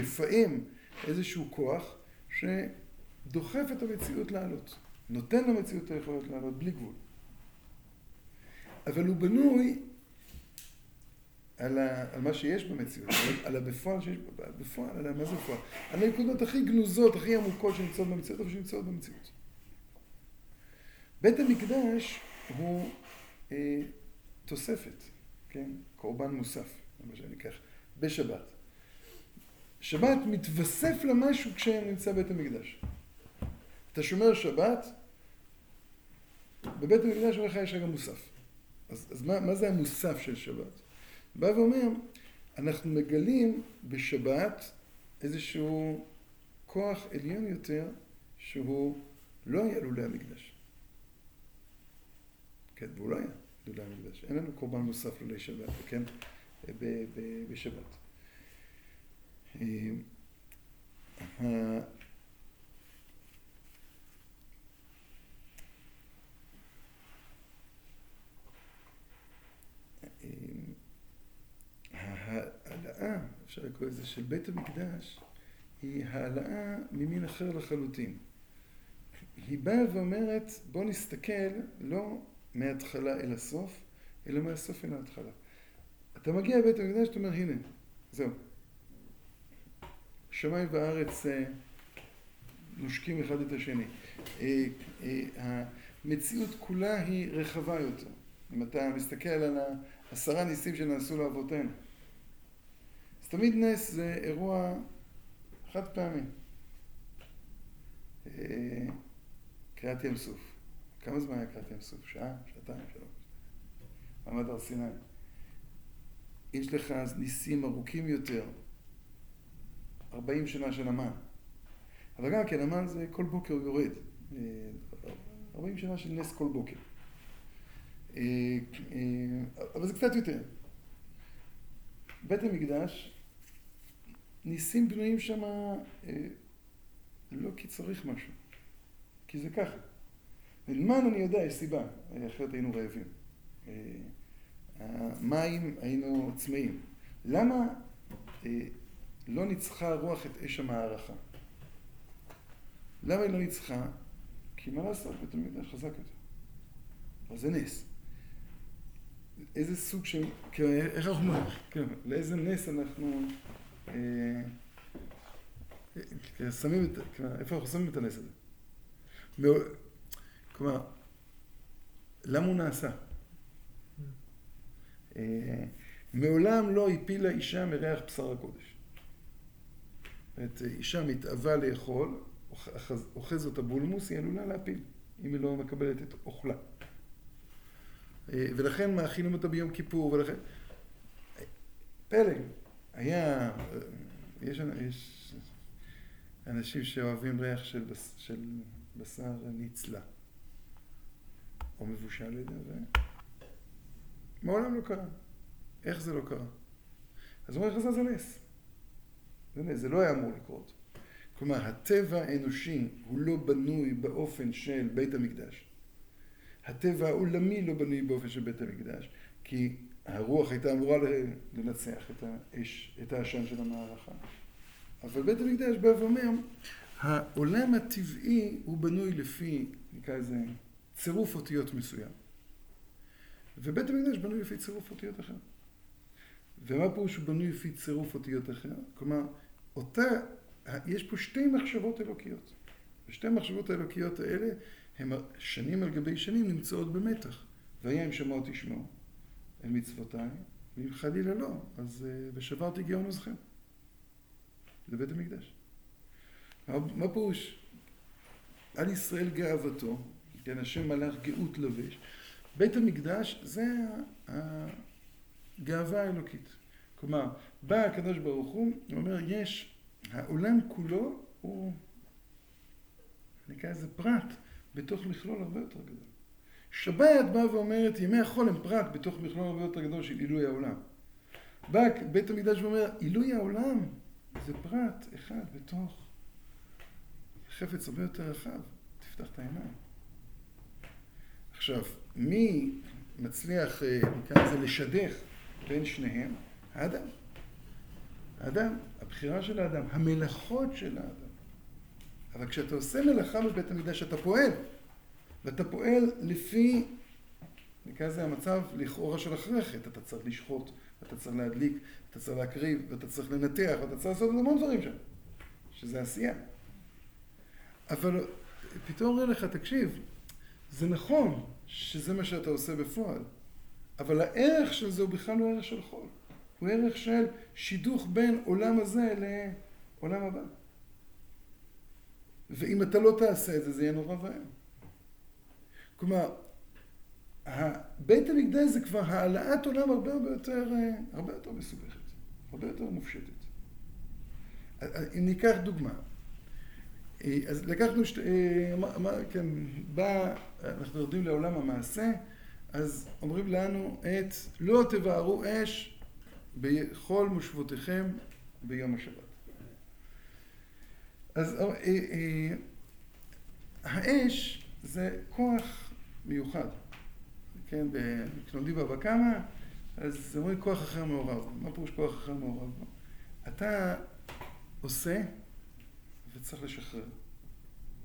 מפעם איזשהו כוח שדוחף את המציאות לעלות. נותן למציאות היכולת לעלות בלי גבול. אבל הוא בנוי על, ה, על מה שיש במציאות, על, על הבפועל שיש, בפועל, על מה זה בפועל? על הנקודות הכי גנוזות, הכי עמוקות שנמצאות במציאות, אבל שנמצאות במציאות. בית המקדש הוא אה, תוספת, כן? קורבן מוסף, מה שאני אקח, בשבת. שבת מתווסף למשהו כשנמצא בית המקדש. אתה שומר שבת, בבית המקדש אומר יש רגע מוסף. אז, אז מה, מה זה המוסף של שבת? בא ואומר, אנחנו מגלים בשבת איזשהו כוח עליון יותר שהוא לא היה לולי המקדש. כן, והוא לא היה לולי המקדש. אין לנו קורבן נוסף לולי שבת, כן? בשבת. אה, ההעלאה, אפשר לקרוא לזה, של בית המקדש, היא העלאה ממין אחר לחלוטין. היא באה ואומרת, בוא נסתכל לא מההתחלה אל הסוף, אלא מהסוף אל ההתחלה. אתה מגיע לבית המקדש, אתה אומר, הנה, זהו. שמיים וארץ אה, נושקים אחד את השני. אה, אה, המציאות כולה היא רחבה יותר. אם אתה מסתכל על העשרה ניסים שנעשו לאבותינו, אז תמיד נס זה אירוע חד פעמי. קריעת ים סוף. כמה זמן ים סוף? שעה? שעתיים? שלוש? מעמד הר סיני. יש לך ניסים ארוכים יותר, 40 שנה של המן. אבל גם כן, המן זה כל בוקר יורד. 40 שנה של נס כל בוקר. אבל זה קצת יותר. בית המקדש, ניסים בנויים שם לא כי צריך משהו, כי זה ככה. ולמן אני יודע, יש סיבה, אחרת היינו רעבים. המים היינו צמאים. למה לא ניצחה הרוח את אש המערכה? למה היא לא ניצחה? כי מה לעשות, בית המקדש חזק יותר. אז זה נס. איזה סוג של... איך אנחנו... כן, לאיזה נס אנחנו... אה, שמים את... איפה אנחנו שמים את הנס הזה? כלומר, למה הוא נעשה? אה, מעולם לא הפילה אישה מריח בשר הקודש. זאת אישה מתאווה לאכול, אוחז אותה בולמוס, היא עלולה להפיל, אם היא לא מקבלת את אוכלה. אה, ולכן מאכילים אותה ביום כיפור, ולכן... פלא, היה... יש, יש אנשים שאוהבים ריח של, של בשר נצלה, או מבושל על ידי זה. מעולם לא קרה. איך זה לא קרה? אז אומרים חז"ל זה נס. זה נס, זה לא היה אמור לקרות. כלומר, הטבע האנושי הוא לא בנוי באופן של בית המקדש. הטבע העולמי לא בנוי באופן של בית המקדש, כי הרוח הייתה אמורה לנצח את האש, את העשן של המערכה. אבל בית המקדש בא ואומר, העולם הטבעי הוא בנוי לפי, נקרא לזה, צירוף אותיות מסוים. ובית המקדש בנוי לפי צירוף אותיות אחר. ומה פירוש בנוי לפי צירוף אותיות אחר? כלומר, אותה, יש פה שתי מחשבות אלוקיות. ושתי המחשבות האלוקיות האלה הן שנים על גבי שנים נמצאות במתח. והיה אם שמוע תשמעו אל מצוותיי, ואם חלילה לא, אז אה, ושברתי גאון עוזכם. זה בית המקדש. מה פירוש? על ישראל גאוותו, כן, השם מלאך גאות לבש. בית המקדש זה הגאווה האלוקית. כלומר, בא הקדוש ברוך הוא, הוא אומר, יש, העולם כולו הוא, נקרא לזה פרט, בתוך מכלול הרבה יותר גדול. שבת באה ואומרת, ימי החול הם פרט בתוך מכלול הרבה יותר גדול של עילוי העולם. בא בית המקדש ואומר, עילוי העולם זה פרט אחד בתוך חפץ הרבה יותר רחב. תפתח את העיניים. עכשיו, מי מצליח, אה, נקרא לזה, לשדך בין שניהם? האדם. האדם, הבחירה של האדם, המלאכות של האדם. אבל כשאתה עושה מלאכה בבית המקדש, אתה פועל. ואתה פועל לפי, נקרא לזה המצב לכאורה של אחרי. אתה צריך לשחוט, אתה צריך להדליק, אתה צריך להקריב, ואתה צריך לנתח, ואתה צריך לעשות המון דברים שם. שזה עשייה. אבל פתאום אומר לך, תקשיב, זה נכון שזה מה שאתה עושה בפועל, אבל הערך של זה הוא בכלל לא ערך של חול. הוא ערך של שידוך בין עולם הזה לעולם הבא. ואם אתה לא תעשה את זה, זה יהיה נורא ואיום. כלומר, בית המקדש זה כבר העלאת עולם הרבה הרבה יותר, הרבה יותר מסובכת, הרבה יותר מופשטת. אם ניקח דוגמה, אז לקחנו, שת, מה, כן, בא, אנחנו יורדים לעולם המעשה, אז אומרים לנו את לא תבערו אש בכל מושבותיכם ביום השבת. אז אה, אה, האש זה כוח מיוחד, כן, כשלומדים בבא קמא, אז אומרים כוח אחר מעורב. מה פירוש כוח אחר מעורב? אתה עושה וצריך לשחרר.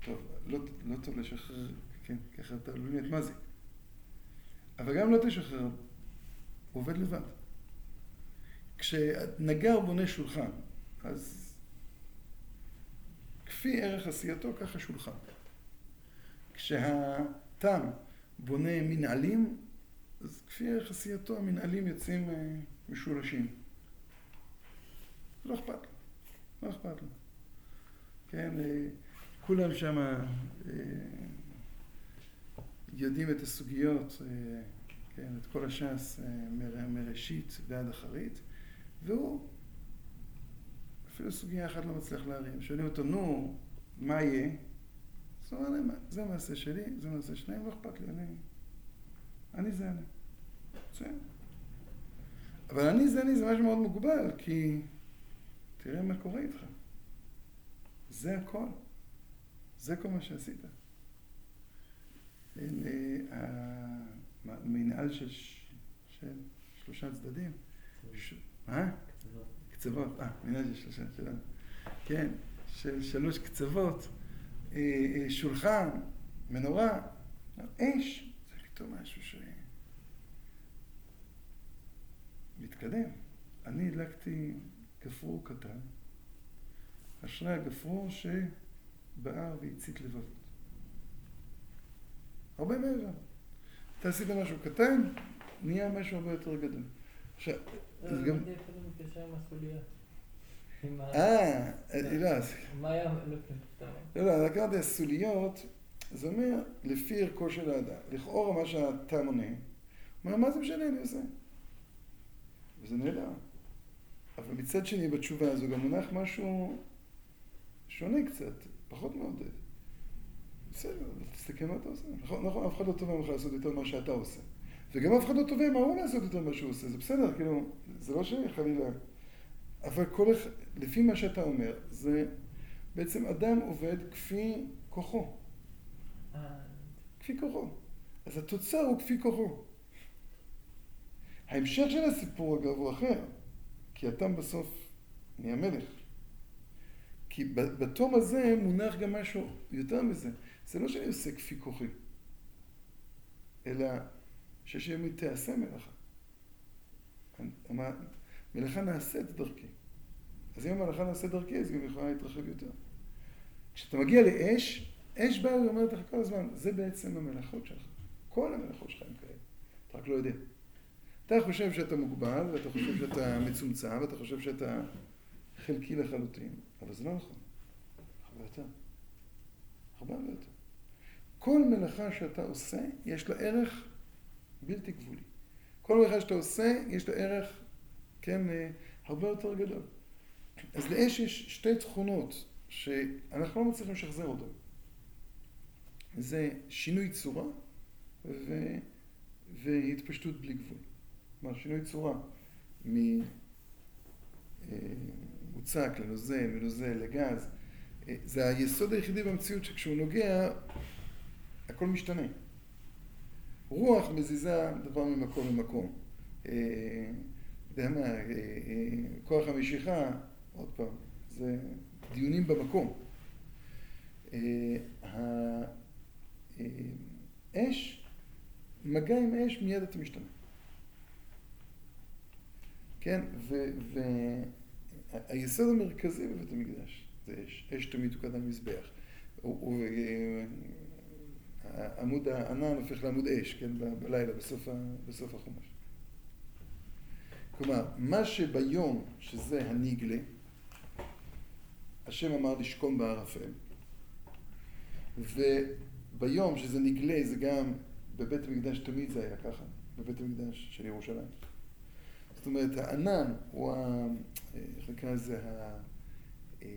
טוב, לא, לא טוב לשחרר, כן, ככה אתה לא מה זה. אבל גם לא תשחרר, הוא עובד לבד. כשנגר בונה שולחן, אז כפי ערך עשייתו, ככה שולחן. כשהתם בונה מנהלים, אז כפי ערך עשייתו המנהלים יוצאים אה, משולשים. לא אכפת לו, לא אכפת לו. כן, אה, כולם שם אה, יודעים את הסוגיות, אה, כן, את כל הש"ס מראשית ועד אחרית, והוא אפילו סוגיה אחת לא מצליח להרים. שואלים אותו, נו, מה יהיה? אז הוא אומר להם, זה מעשה שלי, זה מעשה שלהם, לא אכפת לי, אני, אני זה אני. בסדר. אבל אני זה אני זה משהו מאוד מוגבל, כי תראה מה קורה איתך. זה הכל. זה כל מה שעשית. המנהל של, של שלושה צדדים. ש... אה? קצוות. אה, מנהל של שלושה שלנו. כן, של שלוש קצוות. אה, אה, שולחן, מנורה, אש. זה פתאום משהו ש... מתקדם. אני הדלקתי גפרור קטן, אשרי הגפרור שבער והצית לבבות. הרבה מעבר. אתה עשית משהו קטן, נהיה משהו הרבה יותר גדול. עכשיו, זה גם... אפילו מתקשר עם הסוליה. אה, לא, מה היה לא, לא, לקחת הסוליות, זה אומר, לפי ערכו של האדם. לכאורה מה שאתה מונה, אומר, מה זה משנה, אני עושה. וזה נהדר. אבל מצד שני, בתשובה הזו גם מונח משהו שונה קצת, פחות מעודד. בסדר, תסתכל מה אתה עושה. נכון, נכון, אף אחד לא תובע ממך לעשות יותר ממה שאתה עושה. וגם אף אחד לא תובע מה הוא לעשות יותר ממה שהוא עושה. זה בסדר, כאילו, זה לא שחלילה... אבל כל אחד, לפי מה שאתה אומר, זה בעצם אדם עובד כפי כוחו. כפי כוחו. אז התוצר הוא כפי כוחו. ההמשך של הסיפור אגב הוא אחר, כי התם בסוף נהיה מלך. כי בתום הזה מונח גם משהו יותר מזה. זה לא שאני עושה כפי כוחי, אלא ששם תעשה מלאכה. מלאכה נעשית דרכי. אז אם המלאכה נעשית דרכי, אז גם יכולה להתרחב יותר. כשאתה מגיע לאש, אש באה ואומרת לך כל הזמן, זה בעצם המלאכות שלך. כל המלאכות שלך הן כאלה. אתה רק לא יודע. אתה חושב שאתה מוגבל, ואתה חושב שאתה מצומצם, ואתה חושב שאתה חלקי לחלוטין, אבל זה לא נכון. הרבה יותר. הרבה הרבה יותר. כל מלאכה שאתה עושה, יש לה ערך בלתי גבולי. כל מלאכה שאתה עושה, יש לה ערך, כן, אה, הרבה יותר גדול. אז לאש יש שתי תכונות שאנחנו לא מצליחים לשחזר אותן. זה שינוי צורה ו... והתפשטות בלי גבול. כלומר, שינוי צורה ממוצק לנוזל, מנוזל לגז. אה, זה היסוד היחידי במציאות שכשהוא נוגע, הכל משתנה. רוח מזיזה דבר ממקום למקום. אה, אתה יודע מה, אה, כוח המשיכה, עוד פעם, זה דיונים במקום. האש, מגע עם אש, מיד אתה משתנה. כן, והיסוד המרכזי בבית המקדש זה אש, אש תמיד תוקד על מזבח. עמוד הענן הופך לעמוד אש, כן, בלילה, בסוף, בסוף החומש. כלומר, מה שביום, שזה הנגלה, השם אמר לשכון בערפל, וביום שזה נגלה, זה גם בבית המקדש תמיד זה היה ככה, בבית המקדש של ירושלים. זאת אומרת, הענן הוא ה... איך נקרא לזה? ה... אה,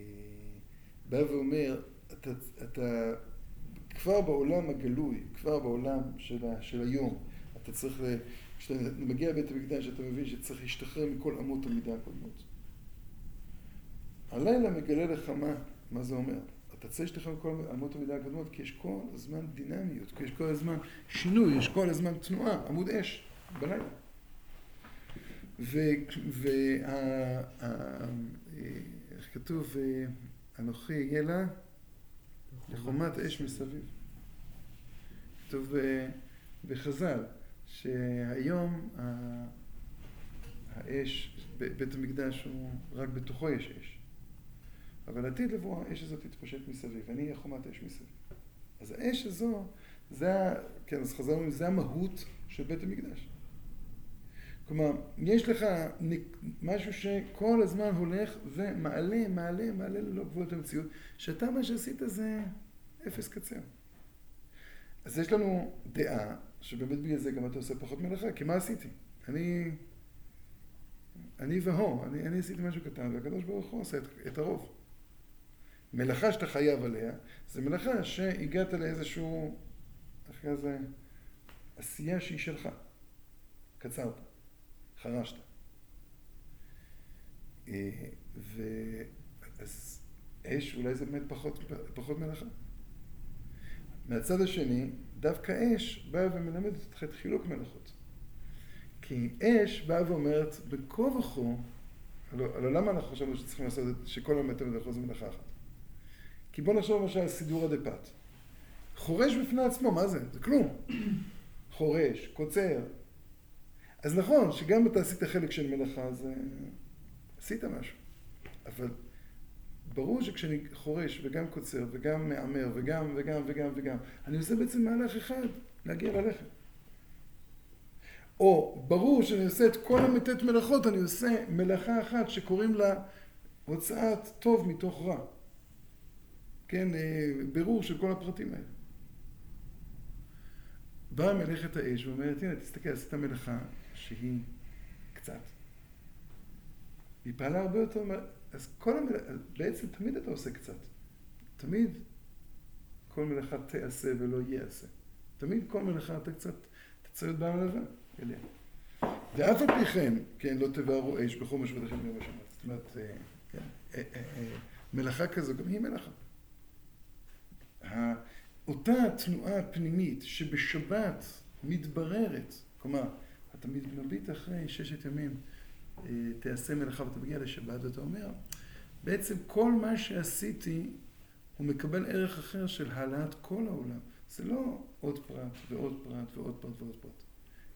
בא ואומר, אתה, אתה כבר בעולם הגלוי, כבר בעולם של, ה, של היום, אתה צריך, כשאתה מגיע לבית המקדש, אתה מבין שצריך להשתחרר מכל אמות המידה הקודמות. הלילה מגלה לך מה, מה זה אומר. אתה צריך להשתחרר מכל אמות המידה הקודמות, כי יש כל הזמן דינמיות, כי יש כל הזמן שינוי, יש כל הזמן תנועה, עמוד אש בלילה. ואיך כתוב, אנוכי יהיה לחומת אש מסביב. כתוב בחז"ל, שהיום האש, בית המקדש הוא, רק בתוכו יש אש. אבל עתיד לבוא האש הזאת תתפשט מסביב, אני אהיה חומת אש מסביב. אז האש הזו, זה, כן, אז חז"ל אומרים, זה המהות של בית המקדש. כלומר, יש לך משהו שכל הזמן הולך ומעלה, מעלה, מעלה ללא גבולות המציאות, שאתה מה שעשית זה אפס קצר. אז יש לנו דעה, שבאמת בגלל זה גם אתה עושה פחות מלאכה, כי מה עשיתי? אני... אני והו, אני, אני עשיתי משהו קטן, והקדוש ברוך הוא עושה את, את הרוב. מלאכה שאתה חייב עליה, זה מלאכה שהגעת לאיזשהו, אחרי זה, עשייה שהיא שלך. קצרת, חרשת. אה, ואז אש, אולי זה באמת פחות, פחות מלאכה. מהצד השני, דווקא אש באה ומלמדת אותך את חילוק מלאכות. כי אש באה ואומרת, בכה וכה, הלוא, למה אנחנו חשבנו שצריכים לעשות את, שכל המטר מלאכות זה מלאכה אחת? כי בוא נחשוב למשל על סידור הדפת. חורש בפני עצמו, מה זה? זה כלום. חורש, קוצר. אז נכון, שגם אתה עשית חלק של מלאכה, אז עשית משהו. אבל ברור שכשאני חורש וגם קוצר וגם מהמר וגם וגם וגם וגם, אני עושה בעצם מהלך אחד, להגיע ללחם. או ברור שאני עושה את כל המתת מלאכות, אני עושה מלאכה אחת שקוראים לה הוצאת טוב מתוך רע. כן, אה, ברור של כל הפרטים האלה. באה מלאכת האש ואומרת, הנה, תסתכל, עשית מלאכה שהיא קצת. היא פעלה הרבה יותר, אז כל המלאכה, בעצם תמיד אתה עושה קצת. תמיד כל מלאכה תיעשה ולא ייעשה. תמיד כל מלאכה אתה קצת, תצא להיות בעם לבן, אליה. ואף על פי כן, כן, לא תבערו אש בכל משבתכם ביום השבת. זאת אומרת, אה, כן, אה, מלאכה כזו, גם היא מלאכה. אותה תנועה פנימית שבשבת מתבררת, כלומר, אתה מביט אחרי ששת ימים, אה, תעשה מלאכה ואתה מגיע לשבת ואתה אומר, בעצם כל מה שעשיתי הוא מקבל ערך אחר של העלאת כל העולם. זה לא עוד פרט ועוד פרט ועוד פרט ועוד פרט,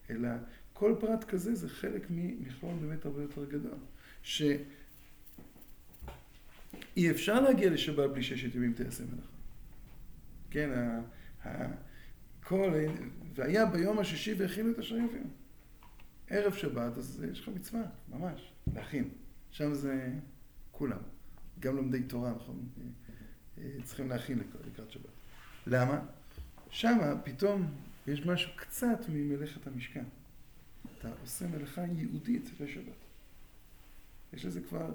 אלא כל פרט כזה זה חלק ממכלול באמת הרבה יותר גדול. שאי אפשר להגיע לשבת בלי ששת ימים תעשה מלאכה. כן, ה, ה, כל, והיה ביום השישי והכינו את אשר יביאו. ערב שבת, אז יש לך מצווה, ממש, להכין. שם זה כולם. גם לומדי תורה, נכון? צריכים להכין לקראת שבת. למה? שם פתאום יש משהו קצת ממלאכת המשכן. אתה עושה מלאכה ייעודית לשבת. יש לזה כבר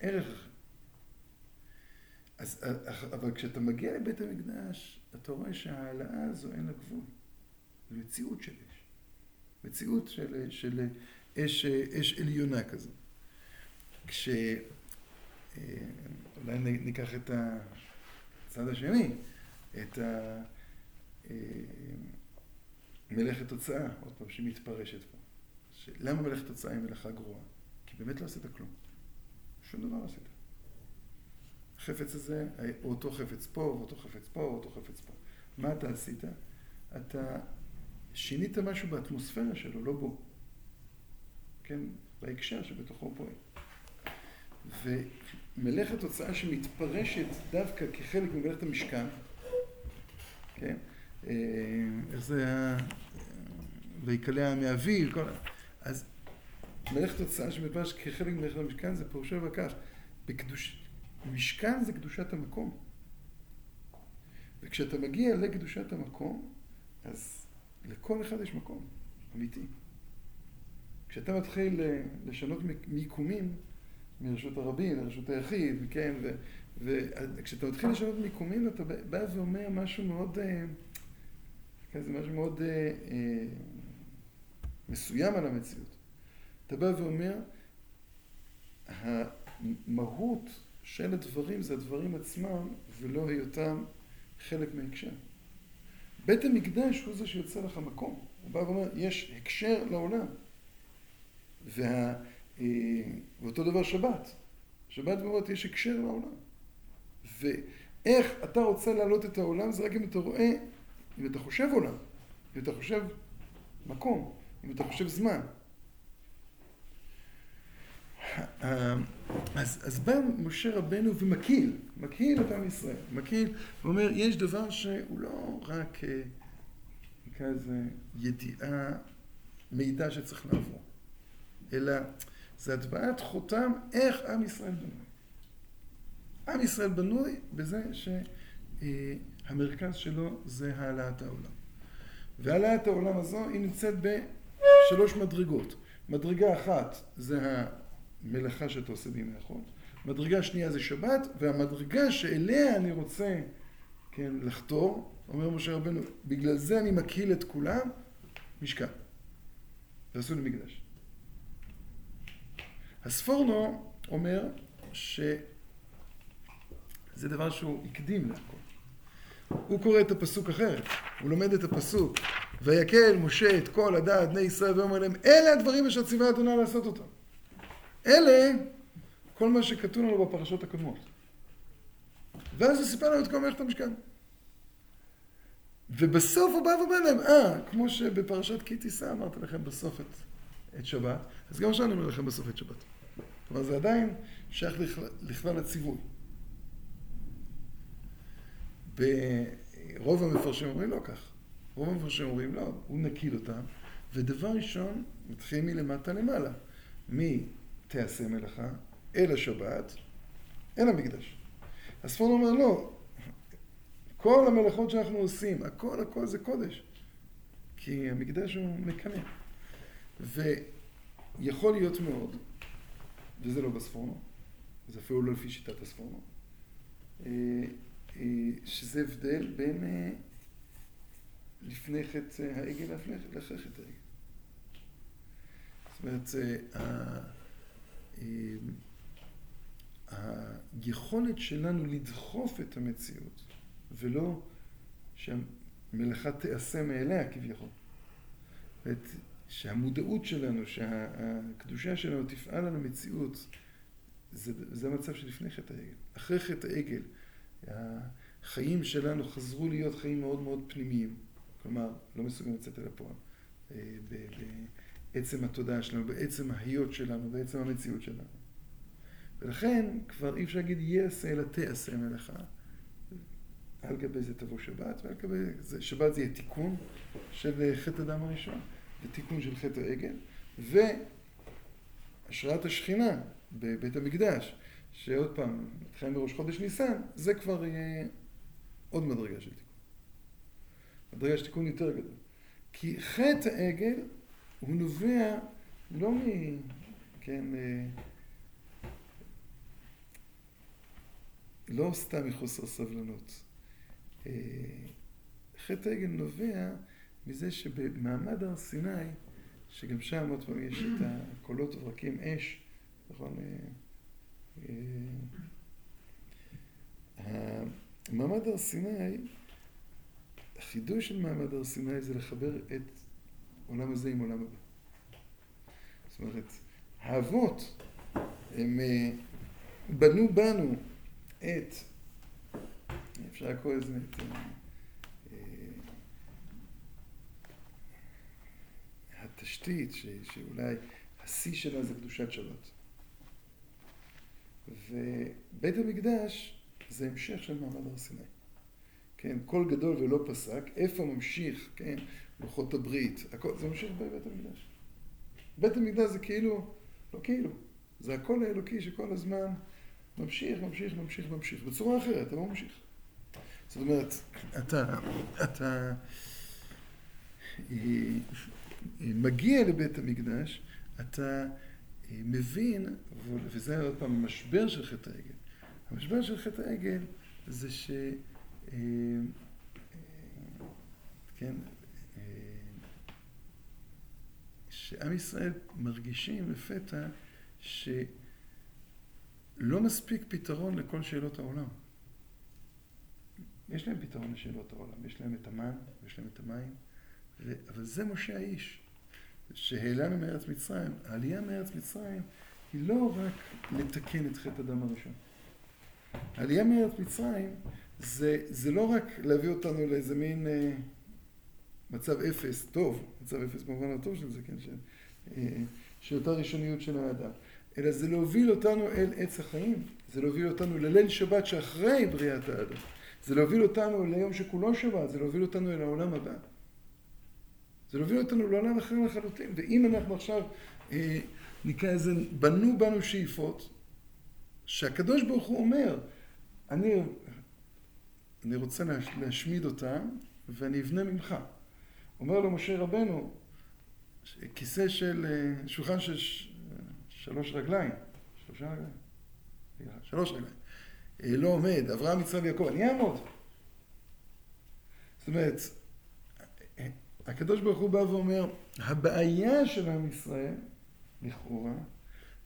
ערך אז, אבל כשאתה מגיע לבית המקדש, אתה רואה שההעלאה הזו אין לה גבול. זו מציאות של אש. מציאות של, של אש, אש עליונה כזו. כש... אה, אולי ניקח את הצד השני, את ה... אה, מלאכת תוצאה, עוד פעם, שמתפרשת פה. למה מלאכת תוצאה היא מלאכה גרועה? כי באמת לא עשית כלום. שום דבר לא עשית. החפץ הזה, אותו חפץ פה, אותו חפץ פה, אותו חפץ פה. מה אתה עשית? אתה שינית משהו באטמוספירה שלו, לא בו. כן? בהקשר שבתוכו פועל. ומלאכת הוצאה שמתפרשת דווקא כחלק ממלאכת המשכן, כן? אה, איך זה היה? ויקלע מאבי, כל... אז מלאכת הוצאה שמתפרשת כחלק ממלאכת המשכן זה פירושו וכך, בקדוש... משכן זה קדושת המקום. וכשאתה מגיע לקדושת המקום, אז לכל אחד יש מקום אמיתי. כשאתה מתחיל לשנות מיקומים מרשות הרבים לרשות היחיד, כן, וכשאתה מתחיל לשנות מיקומים אתה בא ואומר משהו מאוד, אה, כזה משהו מאוד אה, אה, מסוים על המציאות. אתה בא ואומר, המהות של הדברים זה הדברים עצמם ולא היותם חלק מהקשר. בית המקדש הוא זה שיוצא לך מקום. הוא בא ואומר, יש הקשר לעולם. וה, אה, ואותו דבר שבת. שבת ואומרת, יש הקשר לעולם. ואיך אתה רוצה להעלות את העולם זה רק אם אתה רואה, אם אתה חושב עולם, אם אתה חושב מקום, אם אתה חושב זמן. אז, אז בא משה רבנו ומקהיל, מקהיל את עם ישראל, מקהיל, ואומר, יש דבר שהוא לא רק, אה, כאיזה ידיעה, מידע שצריך לעבור, אלא זה הטבעת חותם איך עם ישראל בנוי. עם ישראל בנוי בזה שהמרכז שלו זה העלאת העולם. והעלאת העולם הזו היא נמצאת בשלוש מדרגות. מדרגה אחת זה המלאכה שאתה עושה בימי החול. מדרגה שנייה זה שבת, והמדרגה שאליה אני רוצה, כן, לחתור, אומר משה רבנו, בגלל זה אני מקהיל את כולם, משכן. ועשו לי מקדש. הספורנו אומר שזה דבר שהוא הקדים להכל. הוא קורא את הפסוק אחרת, הוא לומד את הפסוק, ויקל משה את כל הדעת בני ישראל ואומר להם, אלה הדברים אשר ציווה אדוני לעשות אותם. אלה כל מה שכתוב לנו בפרשות הקודמות. ואז הוא סיפר לנו את כל מערכת המשכן. ובסוף הוא בא ואומר להם, אה, כמו שבפרשת כי תישא אמרתי לכם בסוף את, את שבת, אז גם עכשיו אני אומר לכם בסוף את שבת. כלומר זה עדיין שייך לכלל הציווי. ברוב המפרשים אומרים לא כך. רוב המפרשים אומרים לא, הוא נקיל אותם, ודבר ראשון, מתחיל מלמטה למעלה. מתעשה מלאכה, אל השבת, אל המקדש. הספורט אומר לא, כל המלאכות שאנחנו עושים, הכל הכל זה קודש. כי המקדש הוא מקנא. ויכול להיות מאוד, וזה לא בספורנו, זה אפילו לא לפי שיטת הספורנו, אה, אה, שזה הבדל בין אה, לפני חטא העגל לאחרי חטא העגל. זאת אומרת, היכולת שלנו לדחוף את המציאות ולא שהמלאכה תיעשה מאליה כביכול. את, שהמודעות שלנו, שהקדושה שלנו תפעל על המציאות, זה, זה המצב שלפני חטא העגל. אחרי חטא העגל, החיים שלנו חזרו להיות חיים מאוד מאוד פנימיים. כלומר, לא מסוגלים לצאת אל הפועל. אה, בעצם התודעה שלנו, בעצם ההיות שלנו, בעצם המציאות שלנו. ולכן כבר אי אפשר להגיד יעשה אלא תעשה מלאכה. על גבי זה תבוא שבת, ועל גבי זה, שבת זה יהיה תיקון של חטא הדם הראשון, ותיקון של חטא העגל, והשראת השכינה בבית המקדש, שעוד פעם, מתחילים בראש חודש ניסן, זה כבר יהיה עוד מדרגה של תיקון. מדרגה של תיקון יותר גדול. כי חטא העגל הוא נובע לא מ... כן, אה, לא סתם מחוסר סבלנות. אה, חטא העגל נובע מזה שבמעמד הר סיני, שגם שם עוד פעם יש את הקולות וברקים אש, נכון? אה, מעמד הר סיני, החידוש של מעמד הר סיני זה לחבר את עולם הזה עם עולם הבא. זאת אומרת, האבות, הם אה, בנו בנו את, אפשר לקרוא לזה את אה, התשתית, ש, שאולי השיא שלה זה קדושת שבת. ובית המקדש זה המשך של מעמד הר סיני. כן, קול גדול ולא פסק, איפה ממשיך, כן, לוחות הברית, הכל, זה ממשיך בבית המקדש. בית המקדש זה כאילו, לא כאילו, זה הקול האלוקי שכל הזמן ממשיך, ממשיך, ממשיך, ממשיך, בצורה אחרת, אבל ממשיך. זאת אומרת, אתה, אתה אה, מגיע לבית המקדש, אתה אה, מבין, וזה עוד פעם המשבר של חטא העגל. המשבר של חטא העגל זה ש... אה, כן, שעם ישראל מרגישים לפתע שלא מספיק פתרון לכל שאלות העולם. יש להם פתרון לשאלות העולם, יש להם את המן, יש להם את המים, ו... אבל זה משה האיש, שהעלנו מארץ מצרים. העלייה מארץ מצרים היא לא רק לתקן את חטא הדם הראשון. העלייה מארץ מצרים זה, זה לא רק להביא אותנו לאיזה מין... אה, מצב אפס, טוב, מצב אפס במובן הטוב של זה, כן, של, אה, של אותה ראשוניות של האדם, אלא זה להוביל אותנו אל עץ החיים, זה להוביל אותנו לליל שבת שאחרי בריאת האדם, זה להוביל אותנו ליום שכולו שבת, זה להוביל אותנו אל העולם הבא. זה להוביל אותנו לעולם אחר לחלוטין. ואם אנחנו עכשיו, אה, נקרא לזה, בנו בנו שאיפות, שהקדוש ברוך הוא אומר, אני, אני רוצה להש, להשמיד אותם, ואני אבנה ממך. אומר לו משה רבנו, כיסא של, אה, שולחן של שלוש רגליים, שלושה רגליים, שלוש רגליים, אה, לא עומד, אברהם, יצחק ויעקב, אני אעמוד. זאת אומרת, הקדוש ברוך הוא בא ואומר, הבעיה של עם ישראל, לכאורה,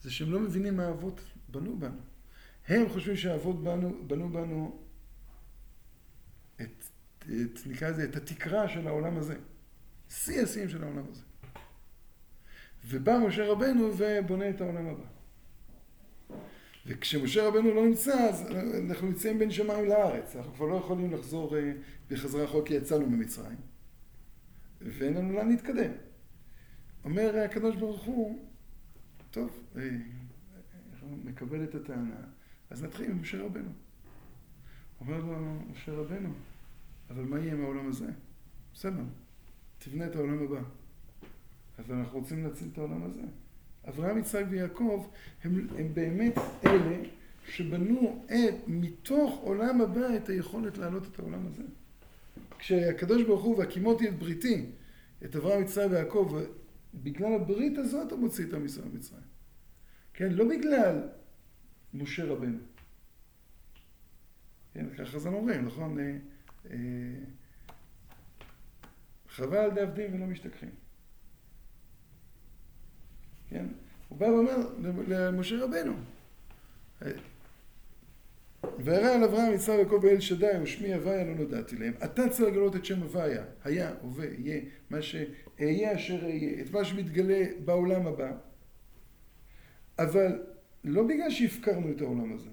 זה שהם לא מבינים מה האבות בנו בנו. הם חושבים שהאבות בנו, בנו בנו את, את, נקרא לזה, את התקרה של העולם הזה. שיא השיאים של העולם הזה. ובא משה רבנו ובונה את העולם הבא. וכשמשה רבנו לא נמצא, אז אנחנו נמצאים בין שמיים לארץ. אנחנו כבר לא יכולים לחזור אה, בחזרה אחורה כי יצאנו ממצרים. ואין לנו לאן להתקדם. אומר הקדוש ברוך הוא, טוב, אה, מקבל את הטענה, אז נתחיל עם משה רבנו. אומר לו משה רבנו, אבל מה יהיה עם העולם הזה? בסדר, תבנה את העולם הבא. אבל אנחנו רוצים להציל את העולם הזה. אברהם, יצחק ויעקב הם, הם באמת אלה שבנו את, מתוך עולם הבא את היכולת להעלות את העולם הזה. כשהקדוש ברוך הוא והקימותי את בריתי, את אברהם, יצחק ויעקב, בגלל הברית הזאת הוא מוציא את עם ישראל ממצרים. כן, לא בגלל משה רבנו. כן, ככה זה אומרים, נכון? אה, אה, חבל דעבדים ולא משתכחים. כן? הוא בא ואומר למשה רבנו, וירא על אברהם יצחק ויעקב באל שדי ושמי הוויה לא נודעתי להם. אתה צריך לגלות את שם הוויה, היה, הווה, יהיה, מה שאהיה אשר אהיה, את מה שמתגלה בעולם הבא. אבל לא בגלל שהפקרנו את העולם הזה.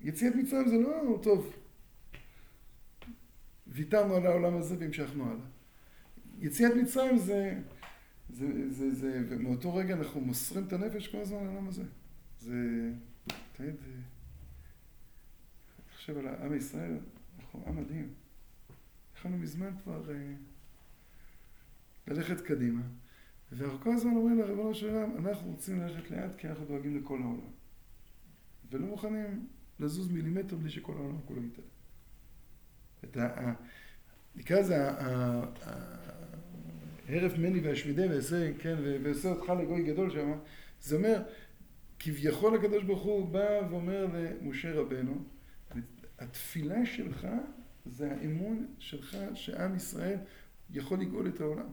יציאת מצרים זה לא טוב. ויתרנו על העולם הזה והמשכנו הלאה. יציאת מצרים זה, זה, זה, זה, ומאותו רגע אנחנו מוסרים את הנפש כל הזמן לעולם הזה. זה, תמיד, חושב על עם ישראל, אנחנו עם מדהים. יכולנו מזמן כבר אה, ללכת קדימה. ואנחנו כל הזמן אומרים לריבונו של עולם, אנחנו רוצים ללכת לאט כי אנחנו דואגים לכל העולם. ולא מוכנים לזוז מילימטר בלי שכל העולם כולו יתעלה. את ה... נקרא לזה הרף מני והשמידי ועשה, כן, ועשה אותך לגוי גדול שם, זה אומר, כביכול הקדוש ברוך הוא בא ואומר למשה רבנו, התפילה שלך זה האמון שלך שעם ישראל יכול לגאול את העולם.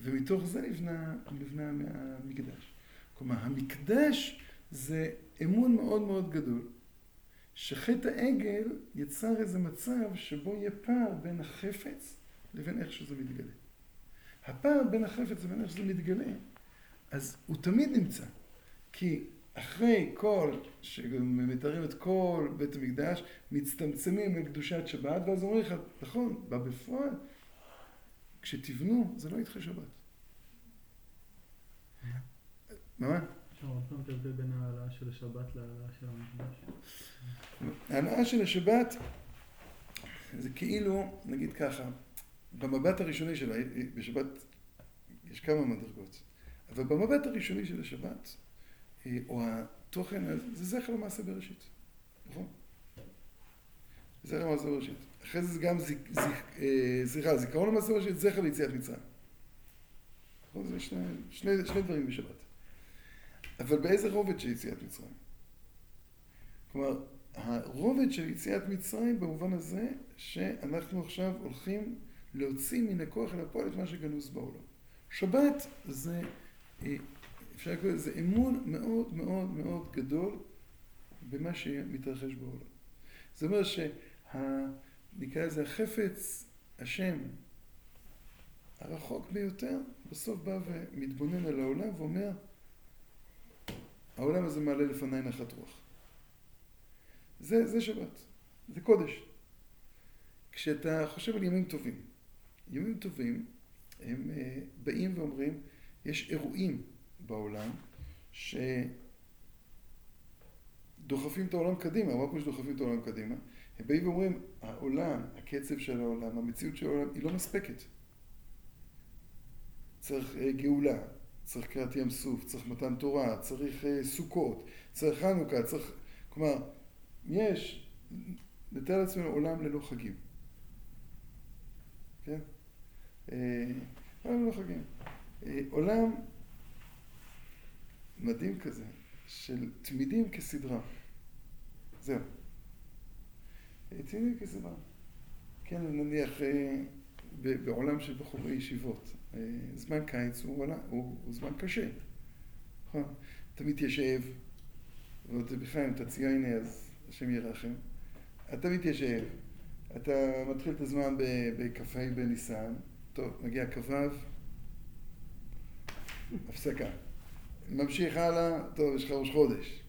ומתוך זה נבנה, נבנה המקדש. כלומר, המקדש זה אמון מאוד מאוד גדול, שחטא העגל יצר איזה מצב שבו יהיה פער בין החפץ לבין איך שזה מתגלה. הפער בין החפץ לבין איך שזה מתגלה, אז הוא תמיד נמצא. כי אחרי כל, שמתארים את כל בית המקדש, מצטמצמים לקדושת שבת, ואז אומרים לך, נכון, בפועל, כשתבנו, זה לא ידחה שבת. מה? אפשר עוד פעם את ההבדל בין ההעלאה של השבת להעלאה של המקדש? ההעלאה של השבת זה כאילו, נגיד ככה, במבט הראשוני שלה, בשבת יש כמה מדרגות, אבל במבט הראשוני של השבת, אה, או התוכן, זה זכר למעשה בראשית, נכון? זכר למעשה בראשית. אחרי זה גם, אה, סליחה, זיכרון למעשה בראשית, זכר ליציאת מצרים. נכון? זה שני, שני, שני דברים בשבת. אבל באיזה רובד של יציאת מצרים? כלומר, הרובד של יציאת מצרים במובן הזה שאנחנו עכשיו הולכים להוציא מן הכוח אל הפועל את מה שגנוז בעולם. שבת זה אה, אפשר לקרוא לזה אמון מאוד מאוד מאוד גדול במה שמתרחש בעולם. זה אומר שה... נקרא לזה החפץ, השם, הרחוק ביותר, בסוף בא ומתבונן על העולם ואומר, העולם הזה מעלה לפניי נחת רוח. זה, זה שבת, זה קודש. כשאתה חושב על ימים טובים, ימים טובים הם אה, באים ואומרים, יש אירועים בעולם שדוחפים את העולם קדימה, מה כמו שדוחפים את העולם קדימה? הם באים ואומרים, העולם, הקצב של העולם, המציאות של העולם, היא לא מספקת. צריך אה, גאולה, צריך קריאת ים סוף, צריך מתן תורה, צריך אה, סוכות, צריך חנוכה, צריך... כלומר, יש, נתאר לעצמנו עולם ללא חגים. כן? אה, עולם ללא חגים. עולם מדהים כזה, של תמידים כסדרה. זהו. תמידים כסדרה. כן, נניח בעולם של בחורי ישיבות. אה, זמן קיץ הוא, הוא, הוא, הוא זמן קשה, נכון? אתה מתיישב, בכלל אם אתה ציוני אז השם ירחם. אתה מתיישב, אתה מתחיל את הזמן בכ"ה בניסן, טוב, מגיע כ"ו, הפסקה. ממשיך הלאה, טוב, יש לך ראש חודש.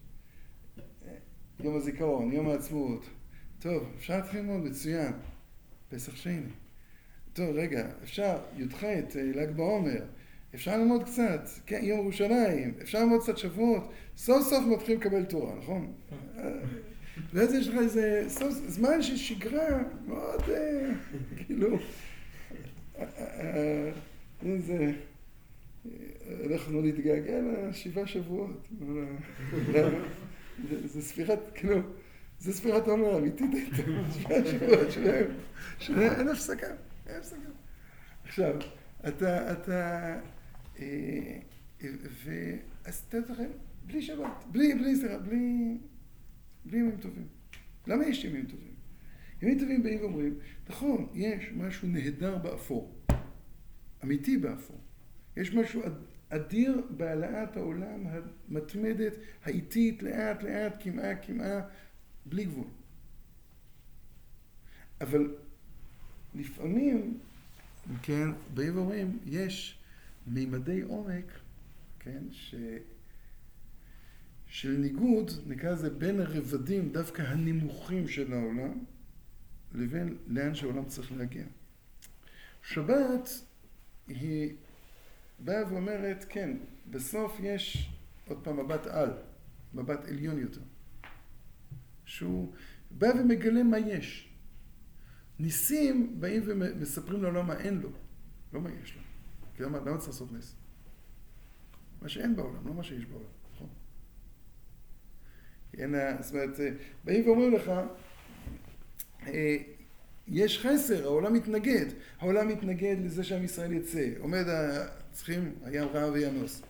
יום הזיכרון, יום העצמאות. טוב, אפשר להתחיל ללמוד, מצוין. פסח שני. טוב, רגע, אפשר, י"ח, אה, ל"ג בעומר, אפשר ללמוד קצת, כן, יום ירושלים, אפשר ללמוד קצת שבועות, סוף סוף מתחילים לקבל תורה, נכון? ואז יש לך איזה סוף, זמן של שגרה מאוד, אה, כאילו, איזה, אנחנו נתגעגע לשבעה שבועות, זה ספירת, כאילו, זה ספירת עומר אמיתית, שבעה שבועות שלהם, שאין הפסקה. אין הפסקה. עכשיו, אתה, אתה, אה, ואז אתה זוכר, בלי שבת, בלי, בלי, סליחה, בלי, בלי ימים טובים. למה יש ימים טובים? ימים טובים באים ואומרים, נכון, יש משהו נהדר באפור, אמיתי באפור. יש משהו אדיר בהעלאת העולם המתמדת, האיטית, לאט לאט, כמעה כמעה, בלי גבול. אבל לפעמים, כן, באים ואומרים, יש מימדי עומק, כן, ש... של ניגוד, נקרא לזה בין הרבדים דווקא הנמוכים של העולם, לבין לאן שהעולם צריך להגיע. שבת היא באה ואומרת, כן, בסוף יש עוד פעם מבט על, מבט עליון יותר, שהוא בא ומגלה מה יש. ניסים באים ומספרים לעולם מה אין לו, לא מה יש לו. כי למה, למה צריך לעשות נס? מה שאין בעולם, לא מה שיש בעולם, נכון? אין, זאת אומרת, באים ואומרים לך, יש חסר, העולם מתנגד. העולם מתנגד לזה שעם ישראל יצא. עומד, צריכים, הים רעב וינוס.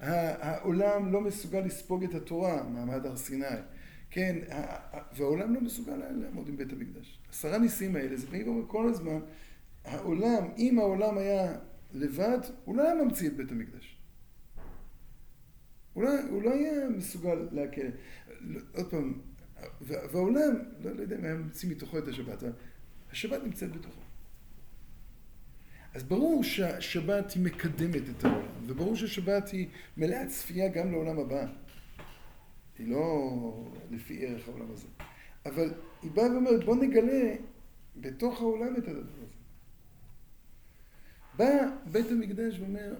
העולם לא מסוגל לספוג את התורה, מעמד הר סיני. כן, והעולם לא מסוגל לעמוד עם בית המקדש. עשרה ניסים האלה, זה באים כל הזמן, העולם, אם העולם היה לבד, הוא לא היה ממציא את בית המקדש. הוא לא, הוא לא היה מסוגל להקל. עוד פעם, והעולם, לא, לא יודע אם היה ממציא מתוכו את השבת, השבת נמצאת בתוכו. אז ברור שהשבת היא מקדמת את העולם, וברור שהשבת היא מלאה צפייה גם לעולם הבא. היא לא לפי ערך העולם הזה. אבל היא באה ואומרת, בוא נגלה בתוך העולם את הדבר הזה. בא בית המקדש ואומר,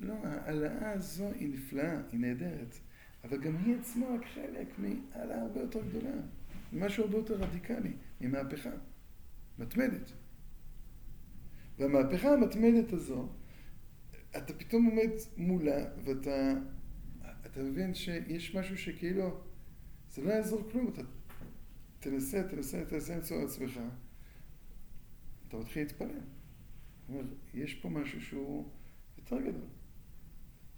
לא, ההעלאה הזו היא נפלאה, היא נהדרת, אבל גם היא עצמה רק חלק מהעלאה הרבה יותר גדולה, משהו הרבה יותר רדיקלי, ממהפכה מתמדת. והמהפכה המתמדת הזו, אתה פתאום עומד מולה ואתה אתה מבין שיש משהו שכאילו, זה לא יעזור כלום, אתה תנסה, תנסה, תנסה למצוא עצמך, אתה מתחיל להתפלל. אומר, יש פה משהו שהוא יותר גדול.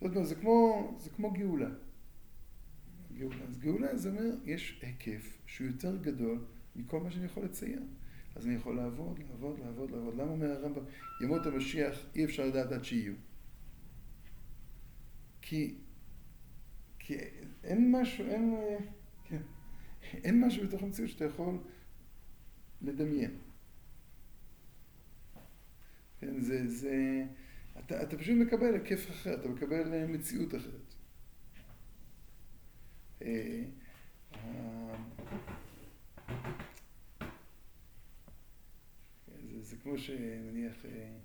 זאת אומרת, זה כמו, זה כמו גאולה. גאולה. אז גאולה זה אומר, יש היקף שהוא יותר גדול מכל מה שאני יכול לצייר. אז אני יכול לעבוד, לעבוד, לעבוד, לעבוד. למה אומר הרמב"ם, ימות המשיח אי אפשר לדעת עד שיהיו? כי כי אין משהו, אין, כן, אין משהו בתוך המציאות שאתה יכול לדמיין. כן, זה, זה, אתה, אתה פשוט מקבל היקף אחר, אתה מקבל מציאות אחרת. אה, זה, זה כמו שנניח אה,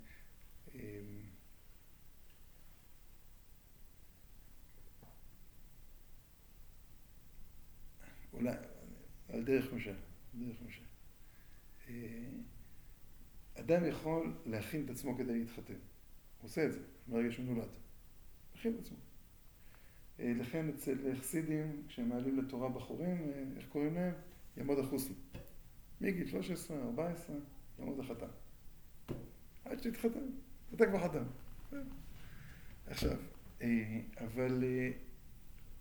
אולי, על דרך משל, דרך משל. אה, אדם יכול להכין את עצמו כדי להתחתן. הוא עושה את זה, ברגע שהוא נולד. מכין את עצמו. אה, לכן אצל חסידים, כשהם מעלים לתורה בחורים, אה, איך קוראים להם? יעמוד החוסן. מגיל 13, 14, יעמוד החתן. עד שתתחתן, אתה כבר חתן. עכשיו, אה, אבל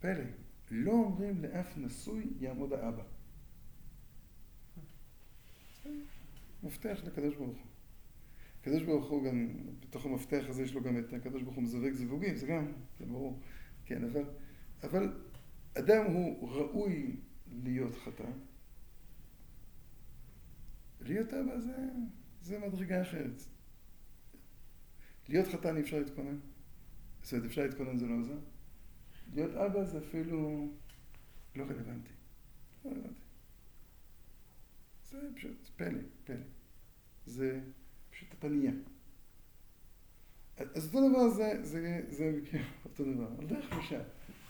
פלא, לא אומרים לאף נשוי יעמוד האבא. מפתח לקדוש ברוך הוא. הקדוש ברוך הוא גם, בתוך המפתח הזה יש לו גם את הקדוש ברוך הוא מזווג זיווגים, זה גם, זה ברור. כן, אבל, אבל אדם הוא ראוי להיות חתן. להיות אבא זה, זה מדרגה אחרת. להיות חתן אי אפשר להתכונן. זאת אומרת, אפשר להתכונן זה לא עוזר. להיות אבא זה אפילו לא רלוונטי. לא רלוונטי. זה פשוט פלא, פלא. זה פשוט נהיה. אז אותו דבר זה, זה, זה אותו דבר, על דרך משל.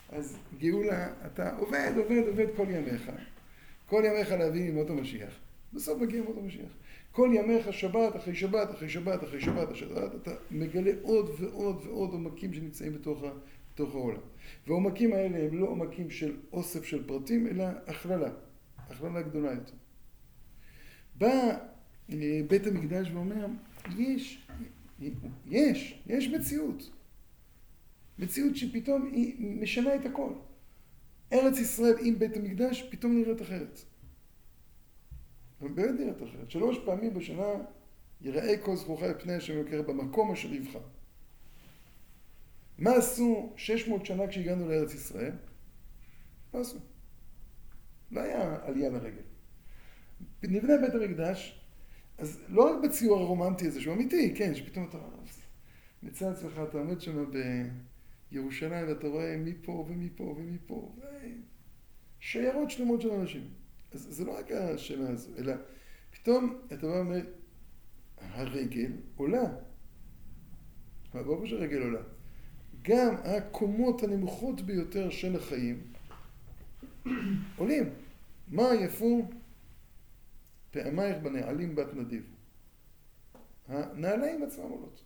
אז גאולה, אתה עובד, עובד, עובד כל ימיך. כל ימיך להביא עם אותו משיח. בסוף מגיע עם אותו משיח. כל ימיך שבת אחרי שבת אחרי שבת אחרי שבת אחרי שבת, אתה מגלה עוד ועוד ועוד עומקים שנמצאים בתוך, בתוך העולם. והעומקים האלה הם לא עומקים של אוסף של פרטים, אלא הכללה. הכללה גדולה יותר. בא אה, בית המקדש ואומר, יש, יש, יש מציאות. מציאות שפתאום היא משנה את הכל. ארץ ישראל עם בית המקדש פתאום נראית אחרת. באמת נראית אחרת. שלוש פעמים בשנה יראה כל זכורך את פני השם יקר במקום אשר יבחר. מה עשו 600 שנה כשהגענו לארץ ישראל? מה עשו? לא היה עלייה לרגל. נבנה בית המקדש, אז לא רק בציור הרומנטי הזה, שהוא אמיתי, כן, שפתאום אתה מצא עצמך, אתה עומד שם בירושלים ואתה רואה מפה ומפה ומפה, שיירות שלמות של אנשים. אז זה לא רק השאלה הזו, אלא פתאום אתה בא ואומר, הרגל עולה. ברור שהרגל עולה. גם הקומות הנמוכות ביותר של החיים עולים. מה יפו? פעמייך בנעלים בת נדיב. הנעליים עצמם עולות.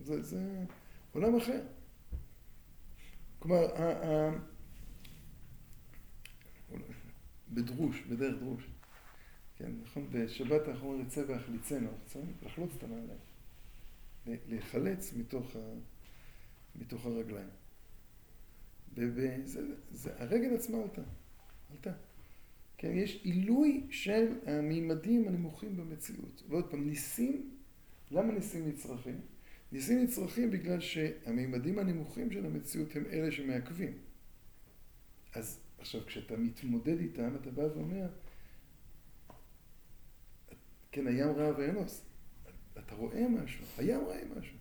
זה, זה עולם אחר. כלומר, ה, ה, בדרוש, בדרך דרוש. כן, נכון? בשבת אומרים יצא והחליצנו, אנחנו צריכים לחלוץ את הנעליים. להיחלץ מתוך, ה, מתוך הרגליים. וזה, זה, הרגל עצמה עלתה. עלתה. כן, יש עילוי של המימדים הנמוכים במציאות. ועוד פעם, ניסים, למה ניסים נצרכים? ניסים נצרכים בגלל שהמימדים הנמוכים של המציאות הם אלה שמעכבים. אז עכשיו, כשאתה מתמודד איתם, אתה בא ואומר, כן, הים ראה וינוס. אתה רואה משהו, הים רואה משהו.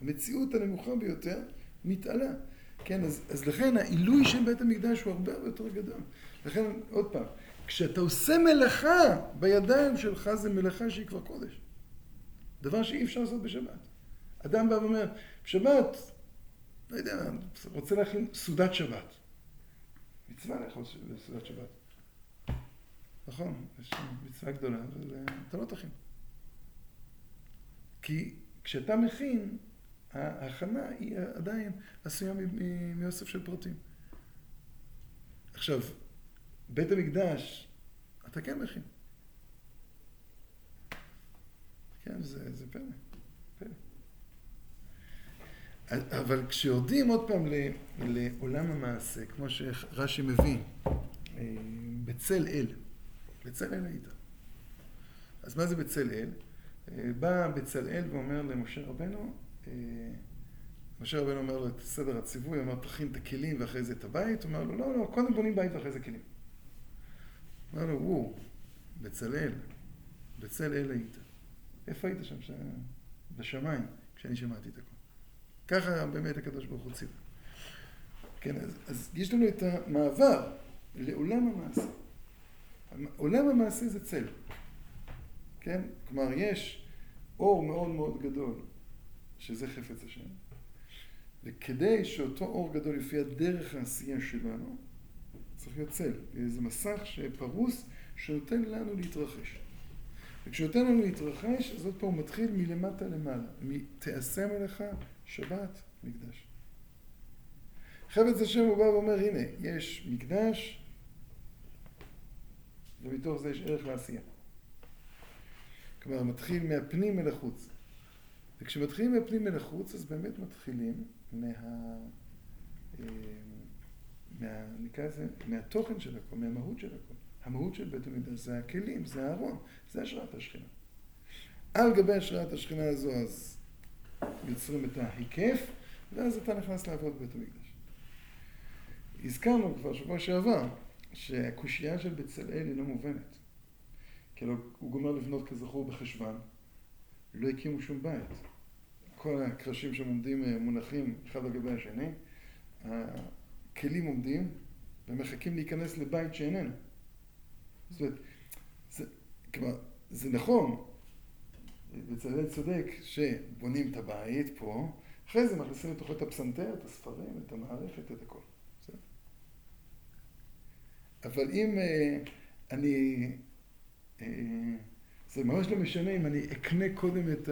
המציאות הנמוכה ביותר מתעלה. כן, אז, אז לכן העילוי של בית המקדש הוא הרבה הרבה יותר גדול. לכן, עוד פעם, כשאתה עושה מלאכה בידיים שלך זה מלאכה שהיא כבר קודש. דבר שאי אפשר לעשות בשבת. אדם בא ואומר, בשבת, לא יודע, רוצה להכין סעודת שבת. מצווה לאכול סעודת שבת. נכון, יש מצווה גדולה, אבל אה, אתה לא תכין. כי כשאתה מכין, ההכנה היא עדיין עשויה מאוסף של פרטים. עכשיו, בית המקדש, אתה כן מכין. כן, זה, זה פלא. אבל כשיורדים עוד פעם לעולם המעשה, כמו שרש"י מבין, אה, בצל אל, בצל אל היית. אז מה זה בצל אל? אה, בא בצלאל ואומר למשה רבנו, אה, משה רבנו אומר לו את סדר הציווי, אומר תכין את הכלים ואחרי זה את הבית, הוא אומר לו לא, לא, קודם בונים בית ואחרי זה כלים. אומר לו, וואו, בצלאל, בצלאל היית. איפה היית שם? ש... בשמיים, כשאני שמעתי את הכל. ככה באמת הקדוש ברוך הוא ציווה. כן, אז, אז יש לנו את המעבר לעולם המעשה. עולם המעשה זה צל. כן? כלומר, יש אור מאוד מאוד גדול, שזה חפץ השם, וכדי שאותו אור גדול יופיע דרך העשייה שלנו, צריך להיות צל. זה מסך שפרוס, שנותן לנו להתרחש. וכשנותן לנו להתרחש, אז עוד פעם הוא מתחיל מלמטה למעלה. תעשה מלאכה, שבת, מקדש. חפץ השם הוא בא ואומר, הנה, יש מקדש, ומתוך זה יש ערך לעשייה. כלומר, מתחיל מהפנים אל החוץ. וכשמתחילים מהפנים אל החוץ, אז באמת מתחילים מה... אה, מה... נקרא לזה, מהתוכן של הכל, מהמהות של הכל. המהות של בית המקדש זה הכלים, זה הארון, זה השראת השכינה. על גבי השראת השכינה הזו אז יוצרים את ההיקף, ואז אתה נכנס לעבוד בבית המקדש. הזכרנו כבר שבוע שעבר שהקושייה של בצלאל היא לא מובנת. כי הוא גומר לבנות כזכור בחשוון, לא הקימו שום בית. כל הקרשים שם עומדים אה, מונחים אחד על גבי השני, הכלים עומדים ומחכים להיכנס לבית שאיננו. זאת אומרת, זה, כלומר, זה נכון, בצלאל צודק שבונים את הבית פה, אחרי זה מכניסים לתוכו את הפסנתר, את הספרים, את המערכת, את הכל. אבל אם uh, אני... Uh, זה ממש לא משנה אם אני אקנה קודם את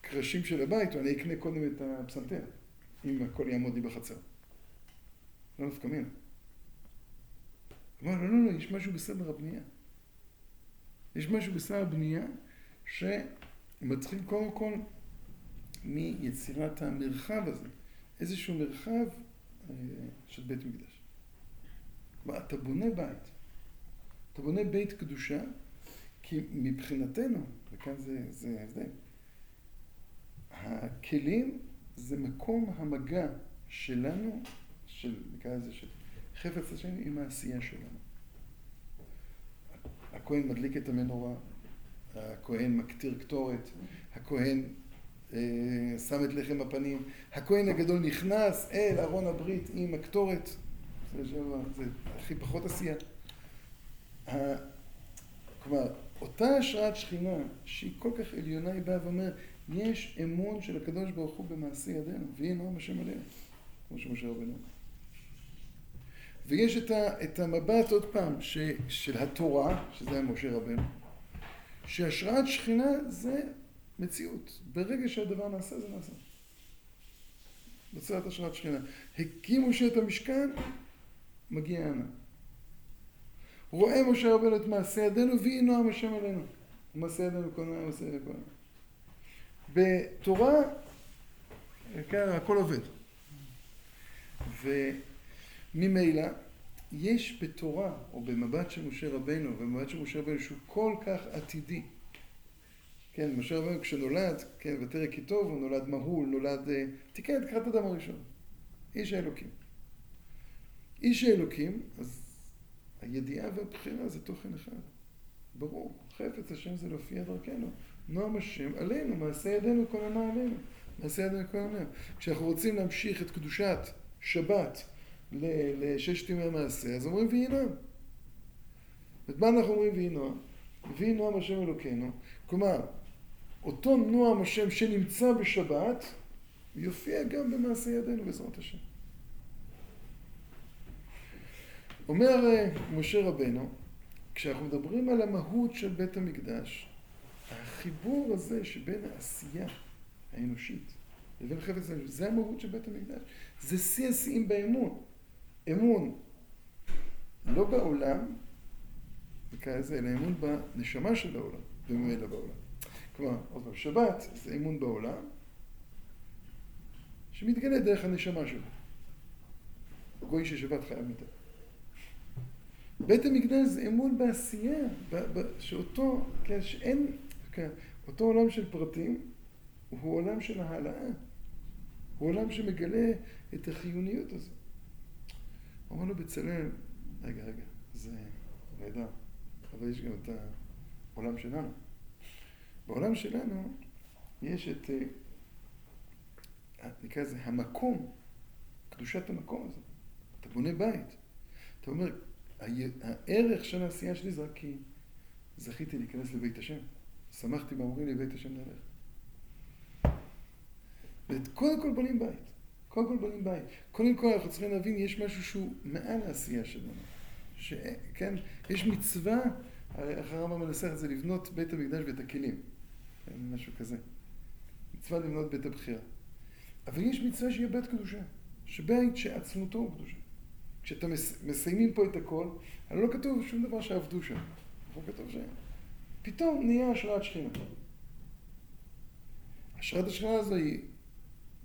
הקרשים של הבית, או אני אקנה קודם את הפסנתר, אם הכל יעמוד לי בחצר. לא נפקא מינה. אמר, לא, לא, לא, יש משהו בסדר הבנייה. יש משהו בסדר הבנייה שמתחיל קודם כל מיצירת המרחב הזה, איזשהו מרחב אה, של בית מקדש. כלומר, אתה בונה בית. אתה בונה בית קדושה, כי מבחינתנו, וכאן זה, זה ההבדל, הכלים זה מקום המגע שלנו, של, נקרא לזה, של חפץ השם עם העשייה שלנו. הכהן מדליק את המנורה, הכהן מקטיר קטורת, הכהן אה, שם את לחם הפנים, הכהן הגדול נכנס אל ארון הברית עם הקטורת, זה, זה הכי פחות עשייה. כלומר, אותה השראת שכינה, שהיא כל כך עליונה, היא באה ואומר, יש אמון של הקדוש ברוך הוא במעשי ידינו, ויהי נועם השם עלינו, כמו שמשה רבנו. ויש את, ה, את המבט, עוד פעם, ש, של התורה, שזה היה משה רבנו, שהשראת שכינה זה מציאות. ברגע שהדבר נעשה, זה נעשה. בצורת השראת שכינה. הקים משה את המשכן, מגיע הנה. רואה משה רבנו את מעשה ידינו, ויהי נועם השם עלינו. מעשה ידינו כל נועם, מעשה ידינו נועם. בתורה, כן, הכל עובד. וממילא, יש בתורה, או במבט של משה רבנו, במבט של משה רבנו שהוא כל כך עתידי. כן, משה רבנו כשנולד, כן, ותראה כי טוב, הוא נולד מהול, נולד... אה, תקרא, את האדם הראשון. איש האלוקים. איש האלוקים, אז הידיעה והבחירה זה תוכן אחד. ברור, חפץ השם זה להופיע דרכנו. נועם השם עלינו, מעשה ידינו כל ענה עלינו. מעשה ידינו כל ענה. כשאנחנו רוצים להמשיך את קדושת שבת לששת ימי המעשה, אז אומרים ויהי נועם. ואת מה אנחנו אומרים ויהי נועם? ויהי נועם השם אלוקינו. כלומר, אותו נועם השם שנמצא בשבת, יופיע גם במעשה ידינו בעזרת השם. אומר אה, משה רבנו, כשאנחנו מדברים על המהות של בית המקדש, החיבור הזה שבין העשייה האנושית לבין חפץ האנושית, זה המהות של בית המקדש. זה שיא השיאים באמון. אמון לא בעולם, וכזה, אלא אמון בנשמה של העולם, וממילא בעולם. כלומר, עוד פעם, שבת זה אמון בעולם, שמתגלה דרך הנשמה שלו. גוי ששבת חייב מיתה. בית המקדש זה אמון בעשייה, שאותו, כן, שאין, כן, אותו עולם של פרטים הוא עולם של העלאה. הוא עולם שמגלה את החיוניות הזו. אמר לו בצלאל, רגע, רגע, זה נהדר, אבל יש גם את העולם שלנו. בעולם שלנו יש את, אה, נקרא לזה, המקום, קדושת המקום הזה. אתה בונה בית. אתה אומר, הערך של העשייה שלי זה רק כי זכיתי להיכנס לבית השם. שמחתי באמורים לי בית השם נלך. וקודם כל בונים בית. קודם כל בונים בית. קודם כל אנחנו צריכים להבין, יש משהו שהוא מעל העשייה שלנו. שכן, יש מצווה איך הרמב"ם מנסח את זה? לבנות בית המקדש ואת הכלים. כן, משהו כזה. מצווה לבנות בית הבחירה. אבל יש מצווה שיהיה בית קדושה. שבית שעצמותו הוא קדושה. כשאתם מסיימים פה את הכל, הרי לא כתוב שום דבר שעבדו שם. לא כתוב שפתאום נהיה השראת שכינה. השראת השכינה הזו היא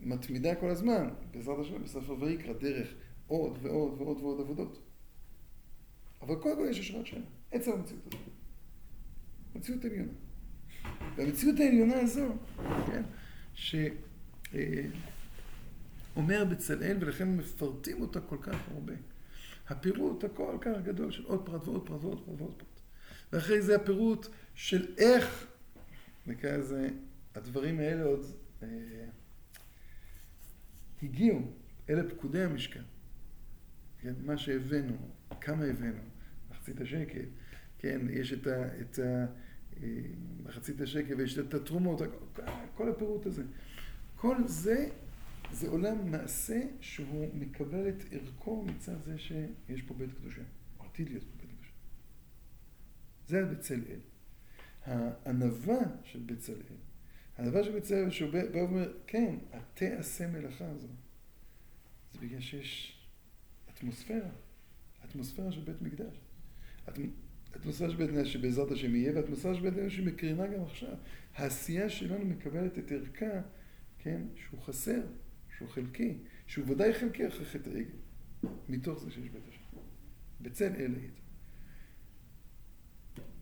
מתמידה כל הזמן, בעזרת השם, בספר ויקרא, דרך עוד ועוד ועוד ועוד עבודות. אבל קודם כל יש השראת שכינה, עצם המציאות הזאת. מציאות עליונה. והמציאות העליונה הזו, כן, שאומר בצלאל, ולכן מפרטים אותה כל כך הרבה. הפירוט הכל כך גדול של עוד פרט ועוד פרט ועוד פרט ועוד פרט. ואחרי זה הפירוט של איך, נקרא לזה, הדברים האלה עוד אה, הגיעו אלה פקודי המשכן. כן, מה שהבאנו, כמה הבאנו, מחצית השקל, כן, יש את ה... את ה אה, מחצית השקל ויש את התרומות, כל הפירוט הזה. כל זה, זה עולם מעשה שהוא מקבל את ערכו מצד זה שיש פה בית קדושה, או עתיד להיות פה בית קדושה. זה הבצלאל. הענווה של בצלאל, של בצלאל, שהוא בא ואומר, כן, התעשה מלאכה הזו, זה בגלל שיש אטמוספירה, אטמוספירה של בית מקדש. אטמוספירה של בית מקדש שבעזרת השם יהיה, ואטמוספירה של בית מקדש שמקרינה גם עכשיו. העשייה שלנו מקבלת את ערכה, כן, שהוא חסר, שהוא חלקי, שהוא ודאי חלקי אחרי חטא העגל, מתוך זה שיש בית השם. בצל אל היית.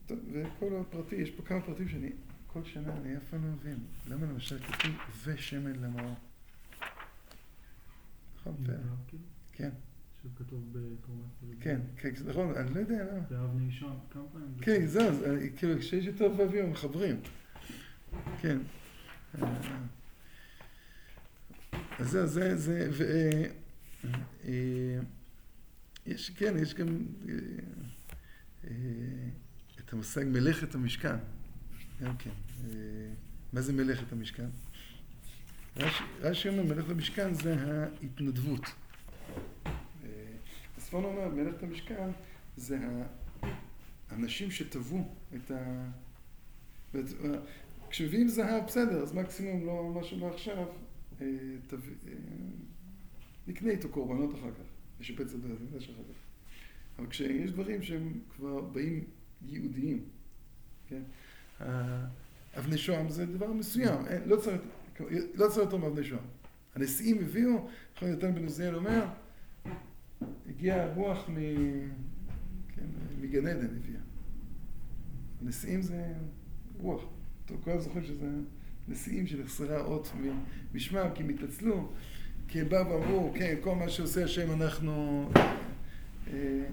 טוב, וכל הפרטי, יש פה כמה פרטים שאני כל שנה אני אף פעם לא מבין. למה למשל כתוב ושמן למראה? נכון, כן. שהוא כתוב בתרומת כן, כן, נכון, אני לא יודע למה. באבני אישון, כמה פעמים? כן, זהו, כאילו, כשיש יותר ואביו, מחברים. כן. אז זהו, זה, זה, ו... אה, יש, כן, יש גם אה, את המושג מלאכת המשכן. גם כן. מה זה מלאכת המשכן? רש"י אומר, מלאכת המשכן זה ההתנדבות. הספרון אומר, מלאכת המשכן זה האנשים שטבעו את ה... כשמביאים זהב, בסדר, אז מקסימום לא מה שלא עכשיו, אה, תב... אה, נקנה איתו קורבנות אחר כך, נשפץ את זה אחר כך. אבל כשיש דברים שהם כבר באים ייעודיים, כן? אבני שוהם זה דבר מסוים, לא צריך, לא צריך יותר מאבני שוהם. הנשיאים הביאו, נכון, נתן בן עזריאל אומר, הגיעה הרוח מ... כן, מגן עדן הביאה. נשיאים זה רוח. טוב, כולם זוכרים שזה נשיאים שנחסרה אות משמם, כי הם התעצלו, כי הם באו ואמרו, כן, כל מה שעושה השם אנחנו... אה,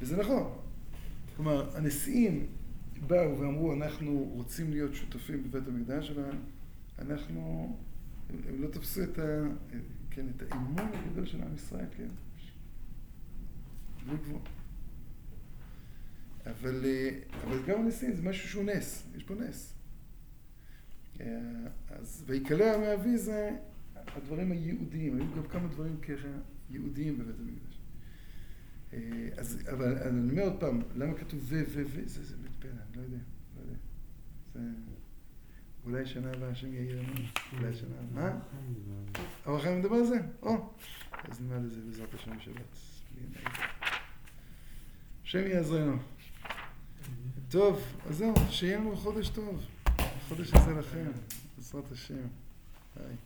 וזה נכון. כלומר, הנשיאים באו ואמרו, אנחנו רוצים להיות שותפים בבית המקדש, אבל אנחנו, הם, הם לא תפסו את, ה, כן, את האימון הגדול של עם ישראל, כן. בלי גבול. אבל, אבל גם הנשיאים זה משהו שהוא נס, יש פה נס. אז ויקלע מאבי זה הדברים הייעודיים, היו גם כמה דברים ככה ייעודיים בבית המקדש. אה, אז, אבל אני אומר עוד פעם, למה כתוב זה, זה, זה, זה, זה בית פלא, אני לא יודע, לא יודע. זה... אולי שנה הבאה השם יאיר אמון, אולי שנה הבאה. מה? אבל אחרי מדבר על זה? או. אז נלמד את זה בעזרת השם בשבת. השם יעזרנו. טוב, אז זהו, שיהיה לנו חודש טוב. חודש הזה לכם, בעזרת השם. ביי.